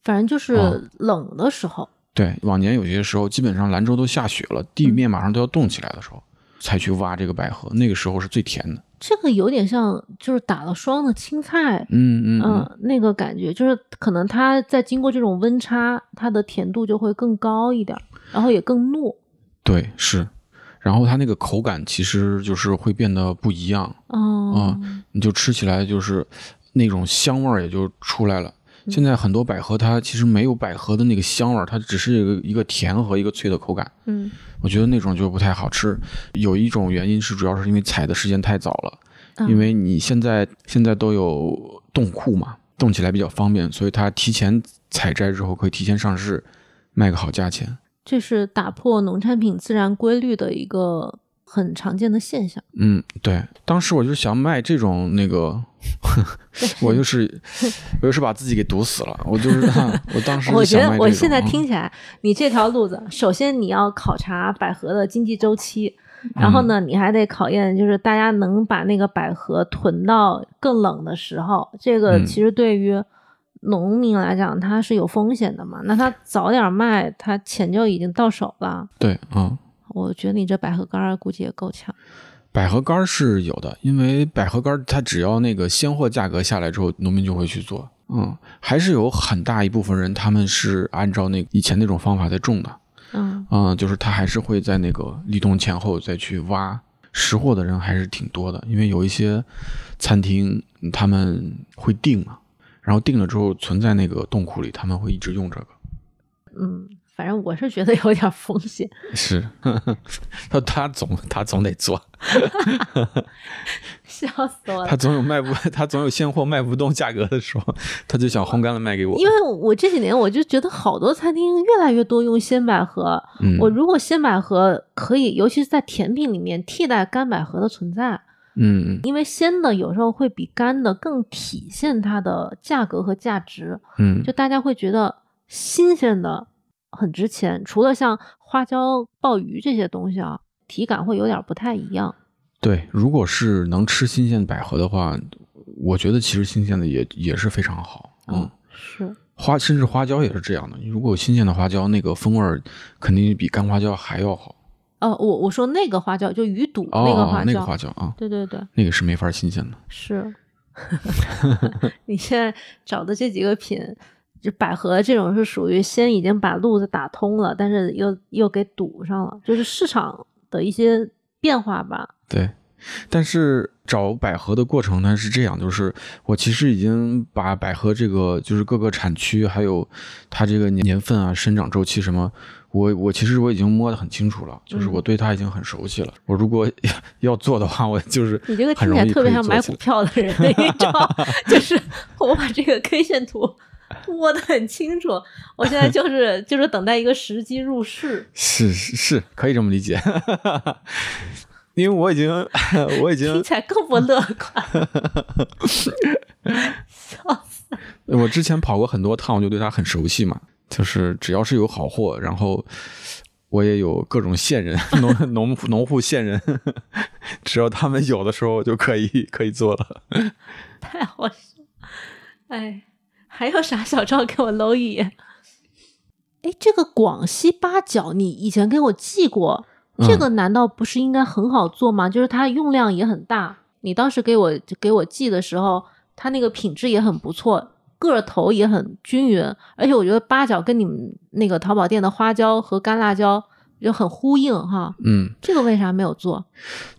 Speaker 1: 反正就是冷的时候。
Speaker 2: 对，往年有些时候基本上兰州都下雪了，地面马上都要冻起来的时候，才去挖这个百合，那个时候是最甜的。
Speaker 1: 这个有点像，就是打了霜的青菜，
Speaker 2: 嗯嗯
Speaker 1: 嗯，那个感觉就是可能它在经过这种温差，它的甜度就会更高一点，然后也更糯。
Speaker 2: 对，是，然后它那个口感其实就是会变得不一样
Speaker 1: 哦，
Speaker 2: 你就吃起来就是那种香味儿也就出来了。现在很多百合它其实没有百合的那个香味儿，它只是一个一个甜和一个脆的口感。
Speaker 1: 嗯，
Speaker 2: 我觉得那种就不太好吃。有一种原因是主要是因为采的时间太早了，因为你现在现在都有冻库嘛，冻起来比较方便，所以它提前采摘之后可以提前上市，卖个好价钱。
Speaker 1: 这是打破农产品自然规律的一个很常见的现象。
Speaker 2: 嗯，对，当时我就想卖这种那个。我就是，我就是把自己给堵死了。我就是，我当时
Speaker 1: 我觉得我现在听起来，你这条路子，首先你要考察百合的经济周期，然后呢，你还得考验，就是大家能把那个百合囤到更冷的时候。这个其实对于农民来讲，它是有风险的嘛。那他早点卖，他钱就已经到手了。
Speaker 2: 对，嗯，
Speaker 1: 我觉得你这百合干估计也够呛。
Speaker 2: 百合干是有的，因为百合干它只要那个鲜货价格下来之后，农民就会去做。嗯，还是有很大一部分人他们是按照那以前那种方法在种的。
Speaker 1: 嗯
Speaker 2: 嗯，就是他还是会在那个立冬前后再去挖。识货的人还是挺多的，因为有一些餐厅他们会订嘛，然后订了之后存在那个冻库里，他们会一直用这个。
Speaker 1: 嗯。反正我是觉得有点风险，
Speaker 2: 是，他他总他总得做，
Speaker 1: 笑死我了。
Speaker 2: 他总有卖不，他总有现货卖不动价格的时候，他就想烘干了卖给我。
Speaker 1: 因为我这几年我就觉得好多餐厅越来越多用鲜百合，我如果鲜百合可以，尤其是在甜品里面替代干百合的存在，
Speaker 2: 嗯，
Speaker 1: 因为鲜的有时候会比干的更体现它的价格和价值，
Speaker 2: 嗯，
Speaker 1: 就大家会觉得新鲜的。很值钱，除了像花椒、鲍鱼这些东西啊，体感会有点不太一样。
Speaker 2: 对，如果是能吃新鲜百合的话，我觉得其实新鲜的也也是非常好。嗯，
Speaker 1: 是
Speaker 2: 花，甚至花椒也是这样的。如果有新鲜的花椒，那个风味肯定比干花椒还要好。
Speaker 1: 哦，我我说那个花椒，就鱼肚那个花椒，
Speaker 2: 那个花椒啊，
Speaker 1: 对对对，
Speaker 2: 那个是没法新鲜的。
Speaker 1: 是，你现在找的这几个品。就百合这种是属于先已经把路子打通了，但是又又给堵上了，就是市场的一些变化吧。
Speaker 2: 对，但是找百合的过程呢是这样，就是我其实已经把百合这个就是各个产区还有它这个年份啊、生长周期什么，我我其实我已经摸得很清楚了，就是我对它已经很熟悉了。我如果 要做的话，我就是
Speaker 1: 你这个听起来特别像买股票的人那一种，就是我把这个 K 线图。摸得很清楚，我现在就是就是等待一个时机入市，
Speaker 2: 是是是，可以这么理解，因为我已经我已经
Speaker 1: 听起来更不乐观，笑死！
Speaker 2: 我之前跑过很多趟，我就对他很熟悉嘛，就是只要是有好货，然后我也有各种线人，农农农户线人，只要他们有的时候，我就可以可以做了，
Speaker 1: 太好笑，哎。还有啥小赵给我搂一眼？哎，这个广西八角你以前给我寄过，这个难道不是应该很好做吗？就是它用量也很大。你当时给我给我寄的时候，它那个品质也很不错，个头也很均匀，而且我觉得八角跟你们那个淘宝店的花椒和干辣椒就很呼应哈。
Speaker 2: 嗯，
Speaker 1: 这个为啥没有做？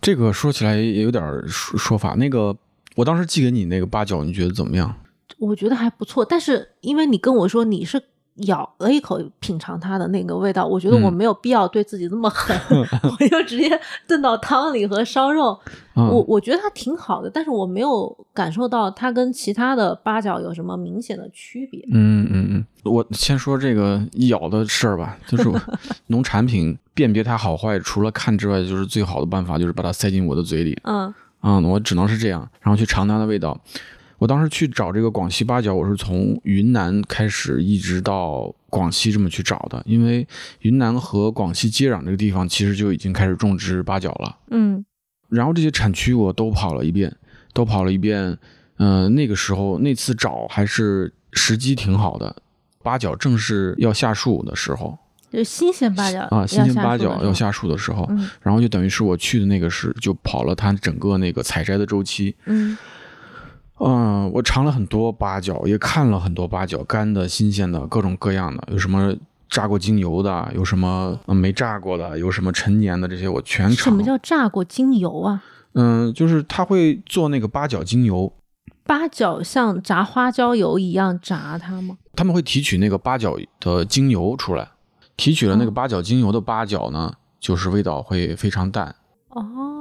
Speaker 2: 这个说起来也有点说说法。那个我当时寄给你那个八角，你觉得怎么样？
Speaker 1: 我觉得还不错，但是因为你跟我说你是。咬了一口，品尝它的那个味道，我觉得我没有必要对自己这么狠，我就直接炖到汤里和烧肉。我我觉得它挺好的，但是我没有感受到它跟其他的八角有什么明显的区别。
Speaker 2: 嗯嗯嗯，我先说这个咬的事儿吧，就是 农产品辨别它好坏，除了看之外，就是最好的办法就是把它塞进我的嘴里。
Speaker 1: 嗯
Speaker 2: 嗯，我只能是这样，然后去尝它的味道。我当时去找这个广西八角，我是从云南开始，一直到广西这么去找的。因为云南和广西接壤这个地方，其实就已经开始种植八角了。
Speaker 1: 嗯，
Speaker 2: 然后这些产区我都跑了一遍，都跑了一遍。嗯，那个时候那次找还是时机挺好的，八角正是要下树的时候，
Speaker 1: 就新鲜八角
Speaker 2: 啊，新鲜八角要下树的时候。然后就等于是我去的那个是就跑了它整个那个采摘的周期。
Speaker 1: 嗯。
Speaker 2: 嗯，我尝了很多八角，也看了很多八角，干的、新鲜的，各种各样的，有什么炸过精油的，有什么没炸过的，有什么陈年的，这些我全尝。
Speaker 1: 什么叫炸过精油啊？
Speaker 2: 嗯，就是他会做那个八角精油。
Speaker 1: 八角像炸花椒油一样炸它吗？
Speaker 2: 他们会提取那个八角的精油出来，提取了那个八角精油的八角呢，就是味道会非常淡。
Speaker 1: 哦。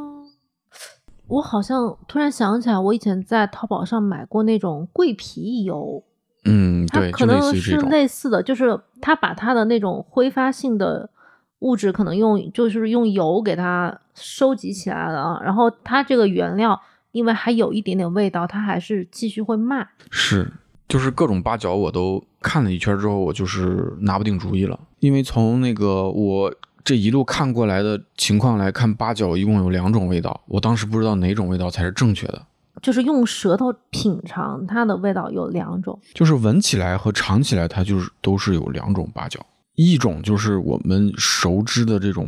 Speaker 1: 我好像突然想起来，我以前在淘宝上买过那种桂皮油，
Speaker 2: 嗯，
Speaker 1: 它可能是类似的，就是它把它的那种挥发性的物质可能用就是用油给它收集起来了啊，然后它这个原料因为还有一点点味道，它还是继续会卖。
Speaker 2: 是，就是各种八角我都看了一圈之后，我就是拿不定主意了，因为从那个我。这一路看过来的情况来看，八角一共有两种味道，我当时不知道哪种味道才是正确的。
Speaker 1: 就是用舌头品尝它的味道有两种，
Speaker 2: 就是闻起来和尝起来，它就是都是有两种八角，一种就是我们熟知的这种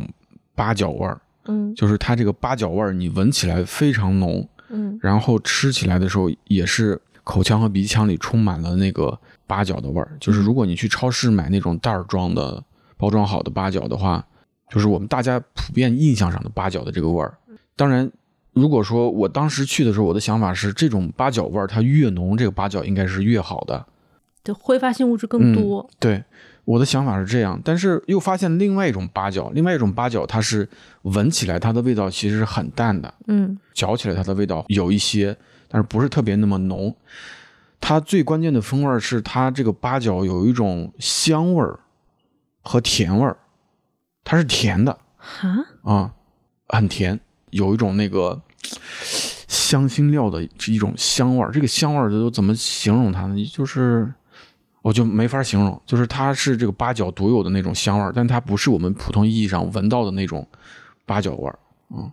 Speaker 2: 八角味儿，
Speaker 1: 嗯，
Speaker 2: 就是它这个八角味儿，你闻起来非常浓，
Speaker 1: 嗯，
Speaker 2: 然后吃起来的时候也是口腔和鼻腔里充满了那个八角的味儿。就是如果你去超市买那种袋儿装的、包装好的八角的话。就是我们大家普遍印象上的八角的这个味儿。当然，如果说我当时去的时候，我的想法是，这种八角味儿它越浓，这个八角应该是越好的，
Speaker 1: 就挥发性物质更多。
Speaker 2: 对，我的想法是这样。但是又发现另外一种八角，另外一种八角，它是闻起来它的味道其实是很淡的，
Speaker 1: 嗯，
Speaker 2: 嚼起来它的味道有一些，但是不是特别那么浓。它最关键的风味是它这个八角有一种香味儿和甜味儿。它是甜的，
Speaker 1: 啊
Speaker 2: 啊，很甜，有一种那个香辛料的一种香味儿。这个香味儿都怎么形容它呢？就是我就没法形容，就是它是这个八角独有的那种香味儿，但它不是我们普通意义上闻到的那种八角味儿，嗯。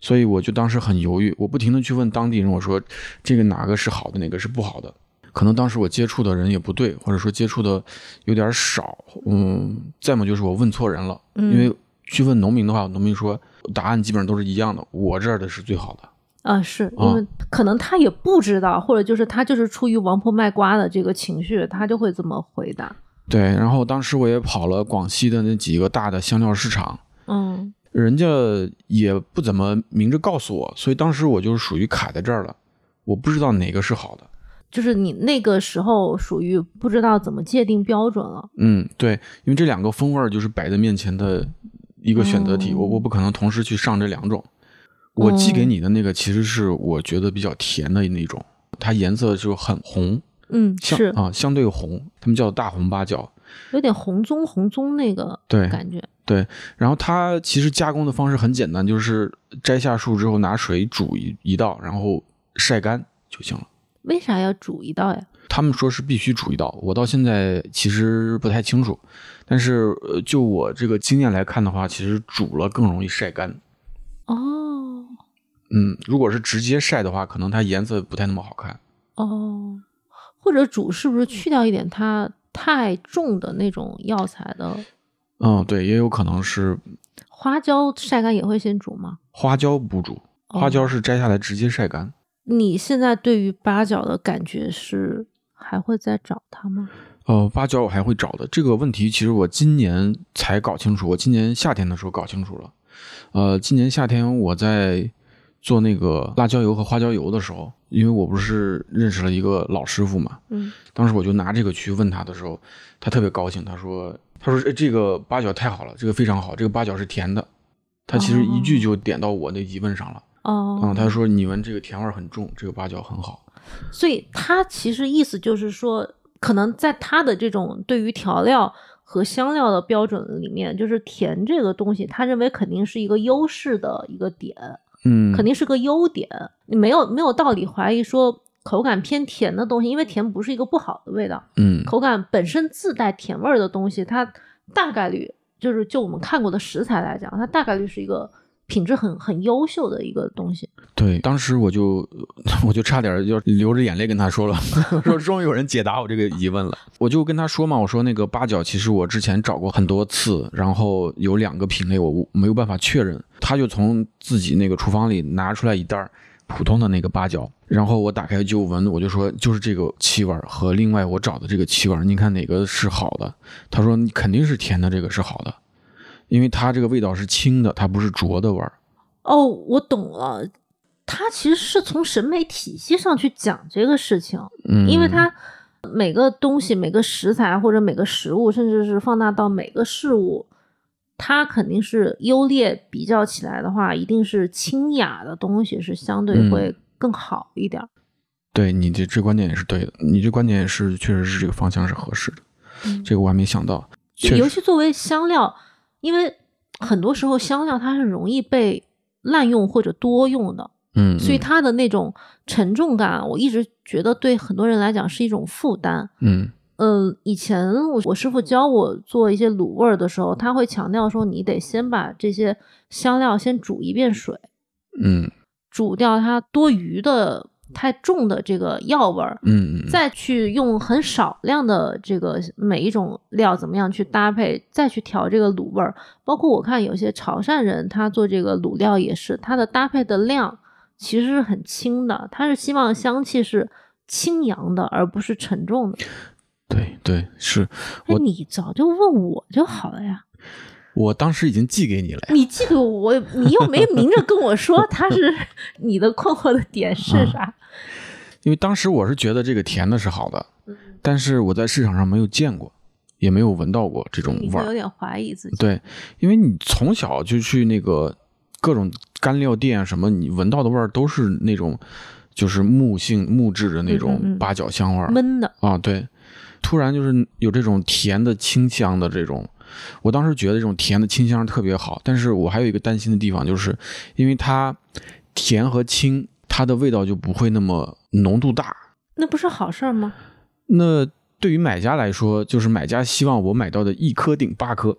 Speaker 2: 所以我就当时很犹豫，我不停的去问当地人，我说这个哪个是好的，哪个是不好的？可能当时我接触的人也不对，或者说接触的有点少，嗯，再么就是我问错人了，因为去问农民的话，农民说答案基本上都是一样的，我这儿的是最好的。
Speaker 1: 啊，是因为可能他也不知道，或者就是他就是出于王婆卖瓜的这个情绪，他就会这么回答。
Speaker 2: 对，然后当时我也跑了广西的那几个大的香料市场，
Speaker 1: 嗯，
Speaker 2: 人家也不怎么明着告诉我，所以当时我就是属于卡在这儿了，我不知道哪个是好的。
Speaker 1: 就是你那个时候属于不知道怎么界定标准了。
Speaker 2: 嗯，对，因为这两个风味就是摆在面前的一个选择题，我我不可能同时去上这两种。我寄给你的那个其实是我觉得比较甜的那种，它颜色就很红，
Speaker 1: 嗯，是
Speaker 2: 啊，相对红，他们叫大红八角，
Speaker 1: 有点红棕红棕那个
Speaker 2: 对
Speaker 1: 感觉。
Speaker 2: 对，然后它其实加工的方式很简单，就是摘下树之后拿水煮一一道，然后晒干就行了。
Speaker 1: 为啥要煮一道呀？
Speaker 2: 他们说是必须煮一道，我到现在其实不太清楚。但是，呃，就我这个经验来看的话，其实煮了更容易晒干。
Speaker 1: 哦，
Speaker 2: 嗯，如果是直接晒的话，可能它颜色不太那么好看。
Speaker 1: 哦，或者煮是不是去掉一点它太重的那种药材的？
Speaker 2: 嗯，对，也有可能是。
Speaker 1: 花椒晒干也会先煮吗？
Speaker 2: 花椒不煮，花椒是摘下来直接晒干。
Speaker 1: 你现在对于八角的感觉是还会再找它吗？
Speaker 2: 呃，八角我还会找的这个问题，其实我今年才搞清楚，我今年夏天的时候搞清楚了。呃，今年夏天我在做那个辣椒油和花椒油的时候，因为我不是认识了一个老师傅嘛，
Speaker 1: 嗯，
Speaker 2: 当时我就拿这个去问他的时候，他特别高兴，他说：“他说、哎、这个八角太好了，这个非常好，这个八角是甜的。”他其实一句就点到我的疑问上了。
Speaker 1: 哦，
Speaker 2: 嗯，他说：“你闻这个甜味儿很重，这个八角很好。
Speaker 1: 所以他其实意思就是说，可能在他的这种对于调料和香料的标准里面，就是甜这个东西，他认为肯定是一个优势的一个点，”
Speaker 2: 嗯，
Speaker 1: 肯定是个优点。你没有没有道理怀疑说口感偏甜的东西，因为甜不是一个不好的味道，
Speaker 2: 嗯
Speaker 1: 口感本身自带甜味儿的东西，它大概率就是就我们看过的食材来讲，它大概率是一个品质很很优秀的一个东西。
Speaker 2: 对，当时我就 我就差点要流着眼泪跟他说了，说终于有人解答我这个疑问了。我就跟他说嘛，我说那个八角其实我之前找过很多次，然后有两个品类我没有办法确认。他就从自己那个厨房里拿出来一袋普通的那个八角，然后我打开就闻，我就说就是这个气味和另外我找的这个气味，你看哪个是好的？他说肯定是甜的，这个是好的，因为它这个味道是清的，它不是浊的味儿。
Speaker 1: 哦，我懂了，它其实是从审美体系上去讲这个事情，
Speaker 2: 嗯，
Speaker 1: 因为它每个东西、每个食材或者每个食物，甚至是放大到每个事物，它肯定是优劣比较起来的话，一定是清雅的东西是相对
Speaker 2: 嗯
Speaker 1: 会更好一点儿。
Speaker 2: 对你这这观点也是对的，你这观点也是确实是这个方向是合适的，
Speaker 1: 嗯
Speaker 2: 这个我还没想到。
Speaker 1: 尤其作为香料，因为很多时候香料它是容易被滥用或者多用的，
Speaker 2: 嗯，嗯
Speaker 1: 所以它的那种沉重感，我一直觉得对很多人来讲是一种负担。
Speaker 2: 嗯
Speaker 1: 嗯，以前我我师傅教我做一些卤味儿的时候，他会强调说，你得先把这些香料先煮一遍水，
Speaker 2: 嗯
Speaker 1: 煮掉它多余的、太重的这个药味儿，
Speaker 2: 嗯嗯，
Speaker 1: 再去用很少量的这个每一种料怎么样去搭配，再去调这个卤味儿。包括我看有些潮汕人他做这个卤料也是，他的搭配的量其实是很轻的，他是希望香气是清扬的，而不是沉重的。
Speaker 2: 对对是
Speaker 1: 那
Speaker 2: 我
Speaker 1: 你早就问我就好了呀，
Speaker 2: 我当时已经寄给你了呀。
Speaker 1: 你寄给我，我你又没明着跟我说 他是你的困惑的点是啥？
Speaker 2: 因为当时我是觉得这个甜的是好的，
Speaker 1: 嗯
Speaker 2: 但是我在市场上没有见过，也没有闻到过这种味儿。
Speaker 1: 有点怀疑自己。
Speaker 2: 对，因为你从小就去那个各种干料店啊什么，你闻到的味儿都是那种就是木性木质的那种八角香味儿。
Speaker 1: 闷的，
Speaker 2: 啊，对，突然就是有这种甜的清香的这种，我当时觉得这种甜的清香特别好，但是我还有一个担心的地方，就是因为它甜和清，它的味道就不会那么浓度大。
Speaker 1: 那不是好事儿吗？
Speaker 2: 那对于买家来说，就是买家希望我买到的一颗顶八颗，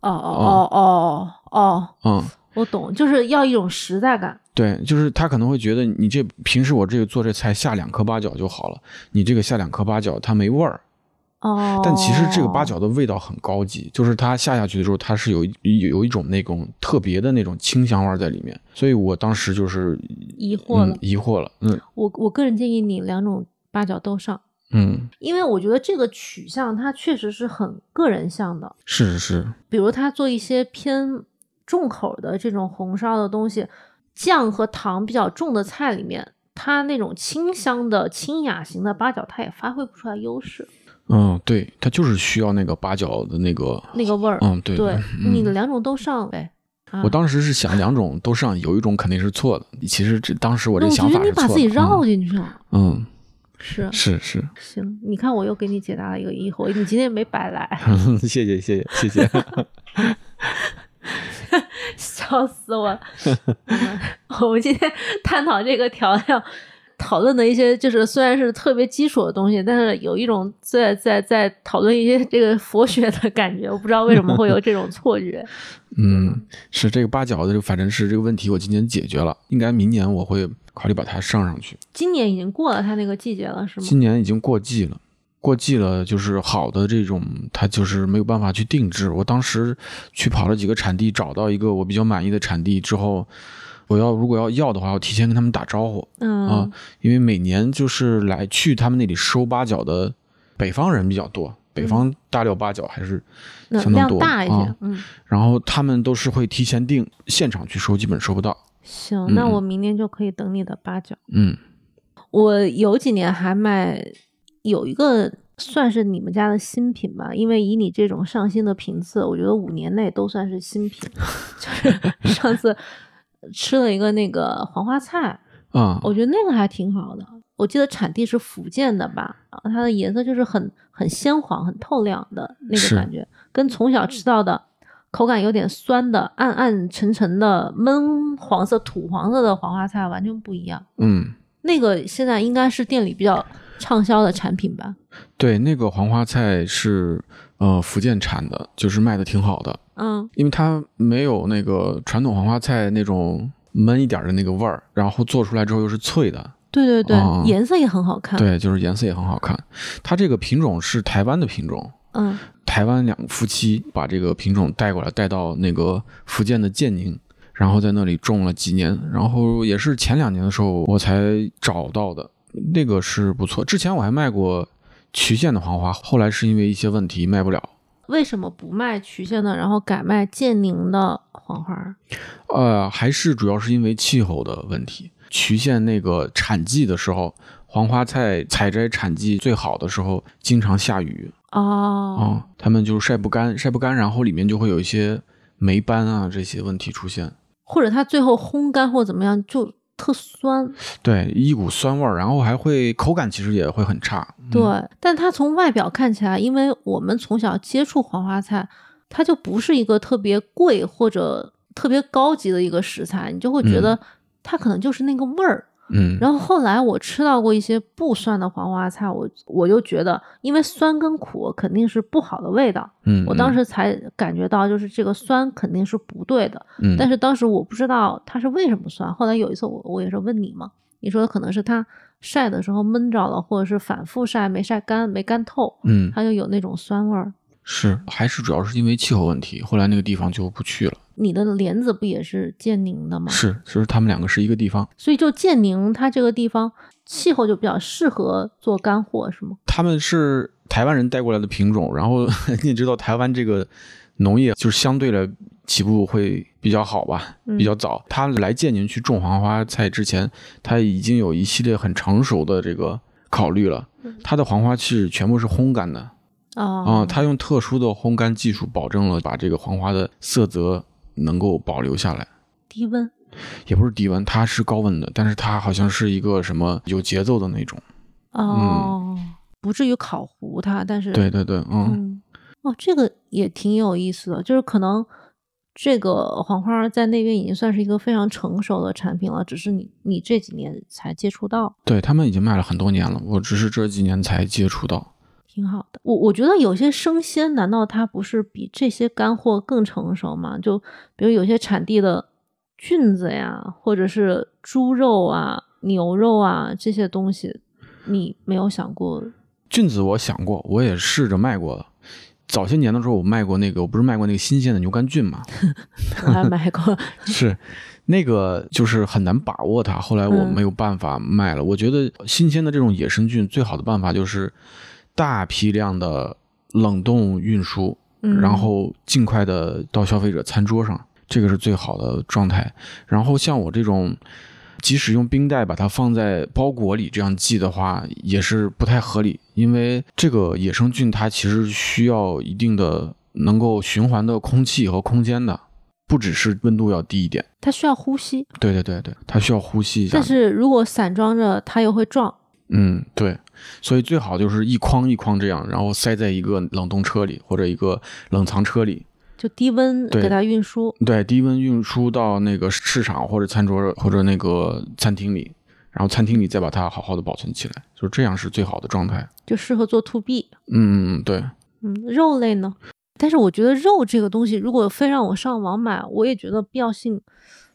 Speaker 1: 哦哦哦哦哦，
Speaker 2: 嗯。
Speaker 1: 我懂，就是要一种实在感。
Speaker 2: 对，就是他可能会觉得你这平时我这个做这菜下两颗八角就好了，你这个下两颗八角它没味儿，
Speaker 1: 哦，
Speaker 2: 但其实这个八角的味道很高级，就是它下下去的时候，它是有一有一种那种特别的那种清香味儿在里面，所以我当时就是
Speaker 1: 疑惑了。
Speaker 2: 嗯、疑惑了，嗯。
Speaker 1: 我我个人建议你两种八角都上，
Speaker 2: 嗯，
Speaker 1: 因为我觉得这个取向它确实是很个人向的。
Speaker 2: 是是是，
Speaker 1: 比如他做一些偏重口的这种红烧的东西，酱和糖比较重的菜里面，它那种清香的清雅型的八角，它也发挥不出来优势，
Speaker 2: 嗯，对，它就是需要那个八角的那个，
Speaker 1: 那个味儿。
Speaker 2: 嗯，对
Speaker 1: 对，
Speaker 2: 嗯
Speaker 1: 你的两种都上呗。啊
Speaker 2: 我当时是想两种都上，有一种肯定是错的，其实这当时我这想法是错的，
Speaker 1: 你把自己绕进去了。
Speaker 2: 嗯，
Speaker 1: 是
Speaker 2: 嗯是是，
Speaker 1: 行，你看我又给你解答了一个疑惑，你今天没白来，
Speaker 2: 谢谢谢谢谢谢，
Speaker 1: 笑死我了。嗯我们今天探讨这个调料，讨论的一些就是虽然是特别基础的东西，但是有一种在在在讨论一些这个佛学的感觉，我不知道为什么会有这种错觉。
Speaker 2: 嗯，是这个八角的这个反正是这个问题，我今年解决了，应该明年我会考虑把它上上去。
Speaker 1: 今年已经过了它那个季节了，是吗？
Speaker 2: 今年已经过季了，过季了就是好的这种，它就是没有办法去定制。我当时去跑了几个产地，找到一个我比较满意的产地之后，我要如果要要的话，我提前跟他们打招呼。
Speaker 1: 嗯。
Speaker 2: 啊，因为每年就是来去他们那里收八角的北方人比较多，北方大料八角还是
Speaker 1: 那量
Speaker 2: 相当多
Speaker 1: 大一些，
Speaker 2: 啊。
Speaker 1: 嗯，
Speaker 2: 然后他们都是会提前订，现场去收基本收不到。
Speaker 1: 行，那
Speaker 2: 嗯。
Speaker 1: 我明年就可以等你的八角。
Speaker 2: 嗯。
Speaker 1: 我有几年还卖有一个算是你们家的新品吧，因为以你这种上新的频次，我觉得五年内都算是新品。就是上次吃了一个那个黄花菜，
Speaker 2: 啊，
Speaker 1: 我觉得那个还挺好的。我记得产地是福建的吧，它的颜色就是很很鲜黄、很透亮的那个感觉，跟从小吃到的口感有点酸的、暗暗沉沉的闷黄色、土黄色的黄花菜完全不一样。
Speaker 2: 嗯，
Speaker 1: 那个现在应该是店里比较畅销的产品吧？
Speaker 2: 对，那个黄花菜是呃福建产的，就是卖的挺好的，
Speaker 1: 嗯，
Speaker 2: 因为它没有那个传统黄花菜那种闷一点的那个味儿，然后做出来之后又是脆的，
Speaker 1: 对对对，
Speaker 2: 哦
Speaker 1: 颜色也很好看。，
Speaker 2: 对，就是颜色也很好看。它这个品种是台湾的品种，
Speaker 1: 嗯
Speaker 2: 台湾两夫妻把这个品种带过来，带到那个福建的建宁，然后在那里种了几年，然后也是前两年的时候我才找到的，那个是不错。之前我还卖过渠县的黄花，后来是因为一些问题卖不了。
Speaker 1: 为什么不卖渠县的，然后改卖建宁的黄花儿？
Speaker 2: 呃，还是主要是因为气候的问题。渠县那个产季的时候，黄花菜采摘产季最好的时候，经常下雨啊、
Speaker 1: 哦，
Speaker 2: 他们就晒不干，晒不干，然后里面就会有一些霉斑啊这些问题出现。
Speaker 1: 或者它最后烘干或怎么样，就特酸。
Speaker 2: 对，一股酸味儿，然后还会口感其实也会很差。嗯
Speaker 1: 对，但它从外表看起来，因为我们从小接触黄花菜，它就不是一个特别贵或者特别高级的一个食材，你就会觉得它可能就是那个味儿。
Speaker 2: 嗯，
Speaker 1: 然后后来我吃到过一些不酸的黄花菜，我我就觉得，因为酸跟苦肯定是不好的味道，
Speaker 2: 嗯，
Speaker 1: 我当时才感觉到，就是这个酸肯定是不对的。
Speaker 2: 嗯，
Speaker 1: 但
Speaker 2: 是
Speaker 1: 是当时我不知道它是为什么酸。后来有一次我我也是问你嘛，你说可能是它晒的时候闷着了，或者是反复晒没晒干没干透，
Speaker 2: 嗯
Speaker 1: 它就有那种酸味儿。
Speaker 2: 是还是主要是因为气候问题，后来那个地方就不去了。
Speaker 1: 你的莲子不也是建宁的吗？
Speaker 2: 是，就是他们两个是一个地方。
Speaker 1: 所以就建宁它这个地方气候就比较适合做干货，是吗？
Speaker 2: 他们是台湾人带过来的品种，然后 你也知道台湾这个农业就是相对来起步会比较好吧，
Speaker 1: 嗯
Speaker 2: 比较早。他来建宁去种黄花菜之前，他已经有一系列很成熟的这个考虑了。他的黄花是全部是烘干的啊、
Speaker 1: 哦，
Speaker 2: 他用特殊的烘干技术，保证了把这个黄花的色泽能够保留下来。
Speaker 1: 低温。
Speaker 2: 也不是低温，它是高温的，但是它好像是一个什么有节奏的那种。
Speaker 1: 哦，不至于烤糊它，但是
Speaker 2: 对对对，嗯
Speaker 1: 嗯，哦，这个也挺有意思的，就是可能这个黄花在那边已经算是一个非常成熟的产品了，只是你你这几年才接触到，
Speaker 2: 对他们已经卖了很多年了，我只是这几年才接触到。
Speaker 1: 挺好的。我我觉得有些生鲜，难道它不是比这些干货更成熟吗？就比如有些产地的菌子呀，或者是猪肉啊、牛肉啊这些东西，你没有想过？
Speaker 2: 菌子我想过，我也试着卖过。早些年的时候，我卖过那个，我不是卖过那个新鲜的牛肝菌嘛？
Speaker 1: 我还买过，
Speaker 2: 是，那个就是很难把握它。后来我
Speaker 1: 嗯
Speaker 2: 没有办法卖了。我觉得新鲜的这种野生菌，最好的办法就是大批量的冷冻运输，
Speaker 1: 嗯
Speaker 2: 然后尽快的到消费者餐桌上，这个是最好的状态。然后像我这种，即使用冰袋把它放在包裹里这样寄的话，也是不太合理，因为这个野生菌它其实需要一定的能够循环的空气和空间的，不只是温度要低一点。
Speaker 1: 它需要呼吸，
Speaker 2: 对对对对，它需要呼吸一下。
Speaker 1: 但是如果散装着，它又会撞。
Speaker 2: 嗯，对，所以最好就是一筐一筐这样，然后塞在一个冷冻车里或者一个冷藏车里，
Speaker 1: 就低温给它运输，
Speaker 2: 对，低温运输到那个市场或者餐桌或者那个餐厅里，然后餐厅里再把它好好的保存起来，就这样是最好的状态。
Speaker 1: 就适合做 to B。
Speaker 2: 嗯，嗯对，
Speaker 1: 嗯，肉类呢？但是我觉得肉这个东西，如果非让我上网买，我也觉得必要性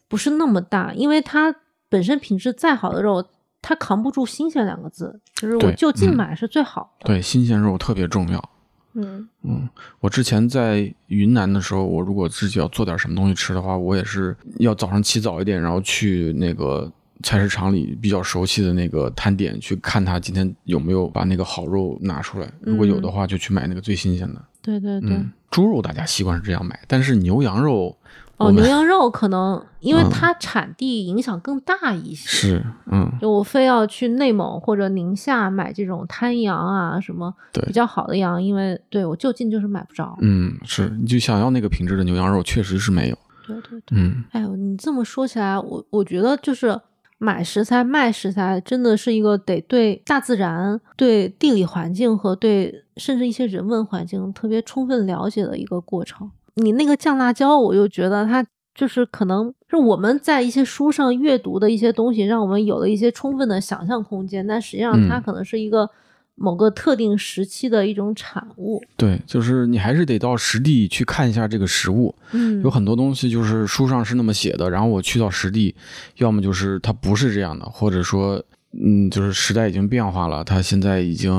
Speaker 1: 不是那么大，因为它本身品质再好的肉，它扛不住新鲜两个字，就是我就近
Speaker 2: 嗯
Speaker 1: 买是最好的。
Speaker 2: 对，新鲜肉特别重要。
Speaker 1: 嗯
Speaker 2: 嗯，我之前在云南的时候，我如果自己要做点什么东西吃的话，我也是要早上起早一点，然后去那个菜市场里比较熟悉的那个摊点去看他今天有没有把那个好肉拿出来，如果有的话就去买那个最新鲜的。
Speaker 1: 对对对。
Speaker 2: 嗯，猪肉大家习惯是这样买，但是牛羊肉。
Speaker 1: 哦，牛羊肉可能 因为它产地影响更大一些，
Speaker 2: 是，嗯，
Speaker 1: 就我非要去内蒙或者宁夏买这种滩羊啊，什么比较好的羊，因为对我就近就是买不着，
Speaker 2: 嗯，是，你就想要那个品质的牛羊肉，确实是没有，
Speaker 1: 对对对，嗯，哎呦，你这么说起来，我我觉得就是买食材卖食材，真的是一个得对大自然、对地理环境和对甚至一些人文环境特别充分了解的一个过程。你那个酱辣椒，我又觉得它就是可能是我们在一些书上阅读的一些东西，让我们有了一些充分的想象空间。但实际上，它可能是一个某个特定时期的一种产物。
Speaker 2: 对，就是你还是得到实地去看一下这个实物。
Speaker 1: 嗯，
Speaker 2: 有很多东西就是书上是那么写的，然后我去到实地，要么就是它不是这样的，或者说，嗯，就是时代已经变化了，它现在已经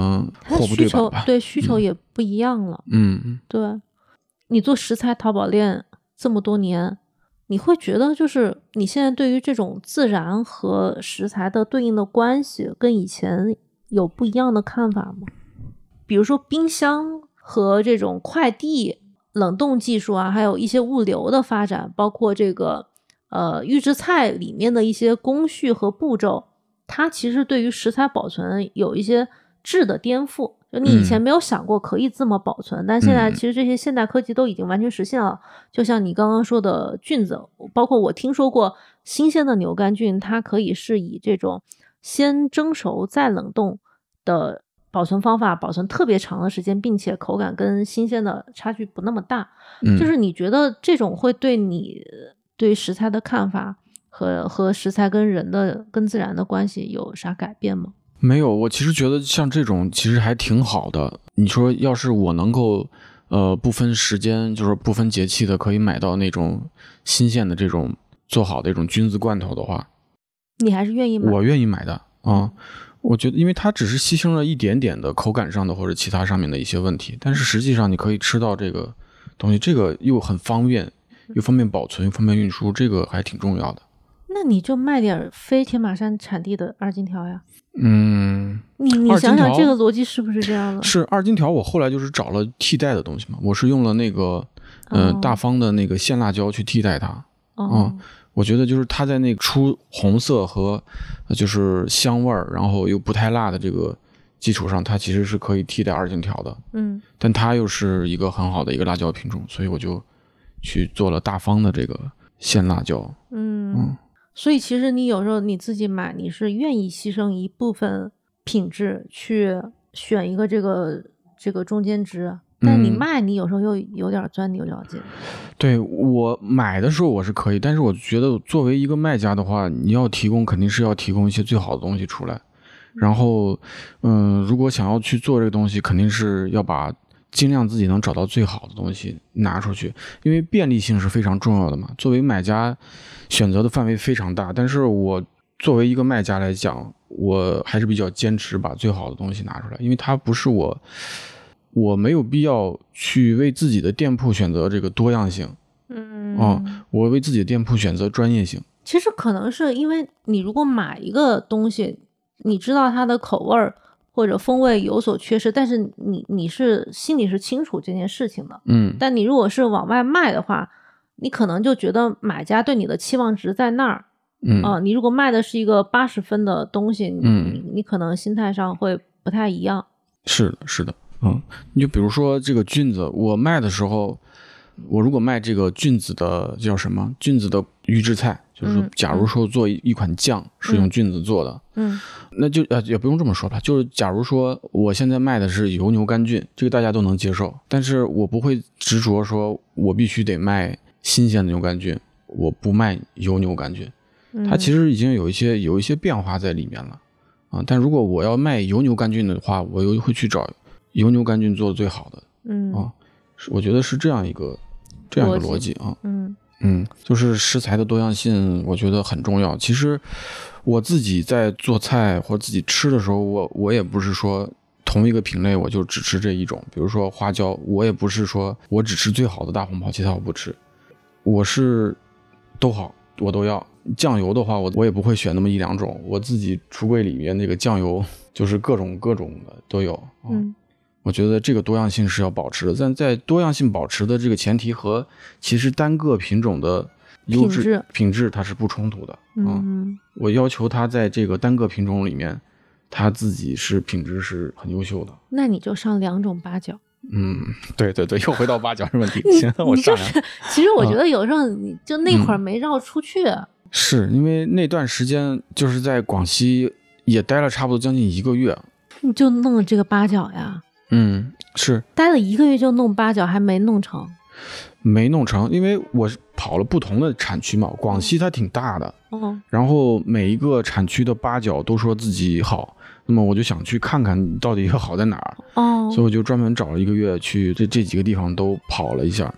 Speaker 2: 货不对
Speaker 1: 版吧？对，需求也不一样了。
Speaker 2: 嗯，
Speaker 1: 对。你做食材淘宝店这么多年，你会觉得就是你现在对于这种自然和食材的对应的关系，跟以前有不一样的看法吗？比如说冰箱和这种快递冷冻技术啊，还有一些物流的发展，包括这个呃预制菜里面的一些工序和步骤，它其实对于食材保存有一些质的颠覆。就你以前没有想过可以这么保存，但现在其实这些现代科技都已经完全实现了。就像你刚刚说的菌子，包括我听说过新鲜的牛肝菌，它可以是以这种先蒸熟再冷冻的保存方法保存特别长的时间，并且口感跟新鲜的差距不那么大。嗯就是你觉得这种会对你对食材的看法和和食材跟人的跟自然的关系有啥改变吗？
Speaker 2: 没有，我其实觉得像这种其实还挺好的。你说要是我能够，呃，不分时间，就是不分节气的，可以买到那种新鲜的这种做好的这种菌子罐头的话，
Speaker 1: 你还是愿意买？
Speaker 2: 我愿意买的啊。我觉得，因为它只是牺牲了一点点的口感上的或者其他上面的一些问题，但是实际上你可以吃到这个东西，这个又很方便，又方便保存，又方便运输，这个还挺重要的。
Speaker 1: 那你就卖点非铁马山产地的二荆条呀。
Speaker 2: 嗯，
Speaker 1: 你你想想这个逻辑是不是这样的？
Speaker 2: 是二荆条，我后来就是找了替代的东西嘛，我是用了那个嗯大方的那个鲜辣椒去替代它。
Speaker 1: 哦，
Speaker 2: 我觉得就是它在那个出红色和就是香味儿，然后又不太辣的这个基础上，它其实是可以替代二荆条的。
Speaker 1: 嗯，
Speaker 2: 但它又是一个很好的一个辣椒品种，所以我就去做了大方的这个鲜辣椒。
Speaker 1: 嗯嗯。所以其实你有时候你自己买，你是愿意牺牲一部分品质去选一个这个这个中间值，但你卖你有时候又有点钻牛角尖。
Speaker 2: 对我买的时候我是可以，但是我觉得作为一个卖家的话，你要提供肯定是要提供一些最好的东西出来。然后，嗯，如果想要去做这个东西，肯定是要把。尽量自己能找到最好的东西拿出去，因为便利性是非常重要的嘛。作为买家，选择的范围非常大，但是我作为一个卖家来讲，我还是比较坚持把最好的东西拿出来，因为它不是我，我没有必要去为自己的店铺选择这个多样性，
Speaker 1: 嗯，
Speaker 2: 啊，我为自己的店铺选择专业性。
Speaker 1: 其实可能是因为你如果买一个东西，你知道它的口味儿。或者风味有所缺失，但是你你是心里是清楚这件事情的，
Speaker 2: 嗯。
Speaker 1: 但你如果是往外卖的话，你可能就觉得买家对你的期望值在那儿，
Speaker 2: 嗯
Speaker 1: 啊。你如果卖的是一个八十分的东西，
Speaker 2: 嗯，
Speaker 1: 你可能心态上会不太一样。
Speaker 2: 是的，是的，嗯。你就比如说这个菌子，我卖的时候，我如果卖这个菌子的叫什么菌子的预制菜。就是，假如说做一款酱是用菌子做的，
Speaker 1: 嗯，
Speaker 2: 那就呃也不用这么说吧。就是假如说我现在卖的是油牛肝菌，这个大家都能接受，但是我不会执着说我必须得卖新鲜的牛肝菌，我不卖油牛肝菌。它其实已经有一些有一些变化在里面了啊。但如果我要卖油牛肝菌的话，我又会去找油牛肝菌做的最好的，
Speaker 1: 嗯
Speaker 2: 啊，是我觉得是这样一个这样一个逻辑啊，
Speaker 1: 嗯。
Speaker 2: 嗯，就是食材的多样性，我觉得很重要。其实我自己在做菜或者自己吃的时候，我我也不是说同一个品类我就只吃这一种。比如说花椒，我也不是说我只吃最好的大红袍，其他我不吃。我是都好，我都要。酱油的话，我我也不会选那么一两种，我自己橱柜里面那个酱油就是各种各种的都有。
Speaker 1: 嗯，
Speaker 2: 我觉得这个多样性是要保持的，但在多样性保持的这个前提和其实单个品种的优质
Speaker 1: 品质
Speaker 2: 它是不冲突的。啊
Speaker 1: 嗯
Speaker 2: 我要求它在这个单个品种里面，它自己是品质是很优秀的。
Speaker 1: 那你就上两种八角。
Speaker 2: 嗯，对对对，又回到八角的问题。行，我
Speaker 1: 你就
Speaker 2: 上来。
Speaker 1: 是，其实我觉得有时候你就那会儿
Speaker 2: 嗯
Speaker 1: 没绕出去，
Speaker 2: 是因为那段时间就是在广西也待了差不多将近一个月。
Speaker 1: 你就弄了这个八角呀，
Speaker 2: 嗯，是
Speaker 1: 待了一个月就弄八角，还没弄成。
Speaker 2: 没弄成，因为我是跑了不同的产区嘛。广西它挺大的，
Speaker 1: 嗯，
Speaker 2: 然后每一个产区的八角都说自己好，那么我就想去看看到底好在哪儿，
Speaker 1: 哦
Speaker 2: 所以我就专门找了一个月去这这几个地方都跑了一下。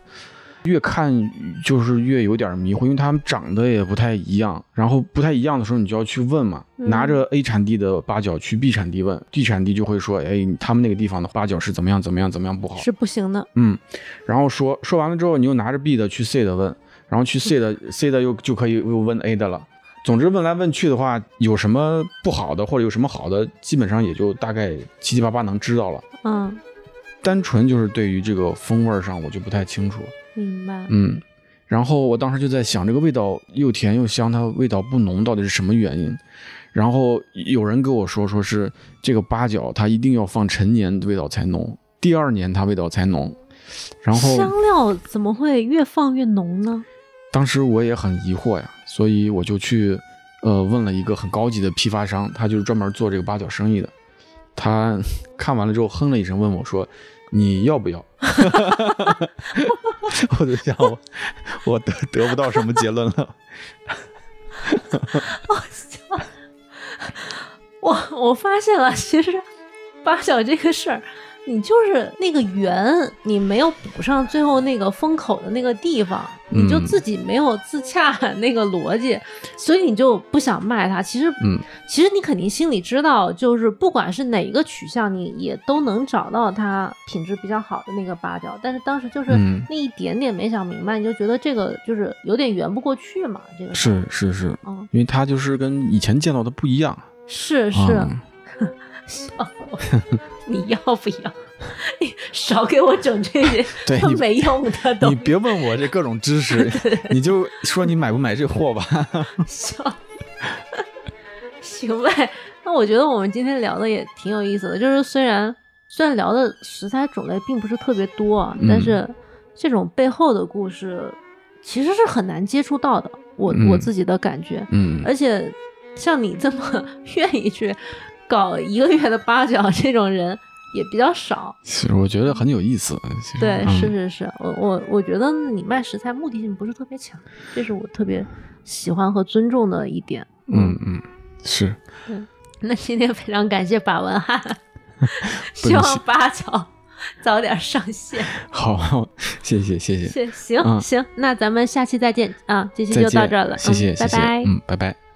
Speaker 2: 越看就是越有点迷糊，因为他们长得也不太一样，然后不太一样的时候，你就要去问嘛。
Speaker 1: 嗯
Speaker 2: 拿着 A 产地的八角去 B 产地问，B 产地就会说，哎，他们那个地方的八角是怎么样怎么样怎么样不好。
Speaker 1: 是不行的。
Speaker 2: 嗯，然后说说完了之后，你又拿着 B 的去 C 的问，然后去 C 的 C 的又就可以又问 A 的了。总之问来问去的话，有什么不好的或者有什么好的，基本上也就大概七七八八能知道了。
Speaker 1: 嗯，
Speaker 2: 单纯就是对于这个风味儿上，我就不太清楚。
Speaker 1: 明白。
Speaker 2: 嗯，然后我当时就在想，这个味道又甜又香，它味道不浓到底是什么原因？然后有人跟我说，说是这个八角它一定要放陈年味道才浓，第二年它味道才浓。然后
Speaker 1: 香料怎么会越放越浓呢？
Speaker 2: 当时我也很疑惑呀，所以我就去呃问了一个很高级的批发商，他就是专门做这个八角生意的。他 看完了之后哼了一声，问我说：“你要不要？” 我就想我我得得不到什么结论了。
Speaker 1: 我我发现了，其实八角这个事儿，你就是那个圆，你没有补上最后那个封口的那个地方，你就
Speaker 2: 嗯
Speaker 1: 自己没有自洽 那个逻辑，所以你就不想卖它。其实，
Speaker 2: 嗯，
Speaker 1: 其实你肯定心里知道，就是不管是哪一个取向，你也都能找到它品质比较好的那个八角，但是当时就是
Speaker 2: 嗯
Speaker 1: 那一点点没想明白，你就觉得这个就是有点圆不过去嘛，这个事
Speaker 2: 是是是，
Speaker 1: 嗯，
Speaker 2: 因为它就是跟以前见到的不一样。
Speaker 1: 是是。
Speaker 2: 嗯
Speaker 1: 笑我，你要不要？你 少给我整这些
Speaker 2: 对
Speaker 1: 没用的东
Speaker 2: 你
Speaker 1: 西。
Speaker 2: 别问我这各种知识，你就说你买不买这货吧。
Speaker 1: 笑，行呗。那我觉得我们今天聊的也挺有意思的，就是虽然虽然聊的食材种类并不是特别多啊，
Speaker 2: 嗯
Speaker 1: 但是这种背后的故事其实是很难接触到的。我、
Speaker 2: 嗯
Speaker 1: 我自己的感觉，
Speaker 2: 嗯
Speaker 1: 而且像你这么愿意去搞一个月的八角这种人也比较少。
Speaker 2: 其实我觉得很有意思。
Speaker 1: 对，
Speaker 2: 嗯
Speaker 1: 是是是，我我我觉得你卖食材目的性不是特别强，这是我特别喜欢和尊重的一点。
Speaker 2: 嗯嗯，是。
Speaker 1: 那今天非常感谢把文 希望八角早点上线。
Speaker 2: 好，谢谢谢谢，
Speaker 1: 行行、
Speaker 2: 嗯
Speaker 1: 行，那咱们下期再见啊！这期，就到这儿了，
Speaker 2: 谢谢
Speaker 1: 嗯、
Speaker 2: 谢谢
Speaker 1: 拜拜。
Speaker 2: 嗯，拜拜。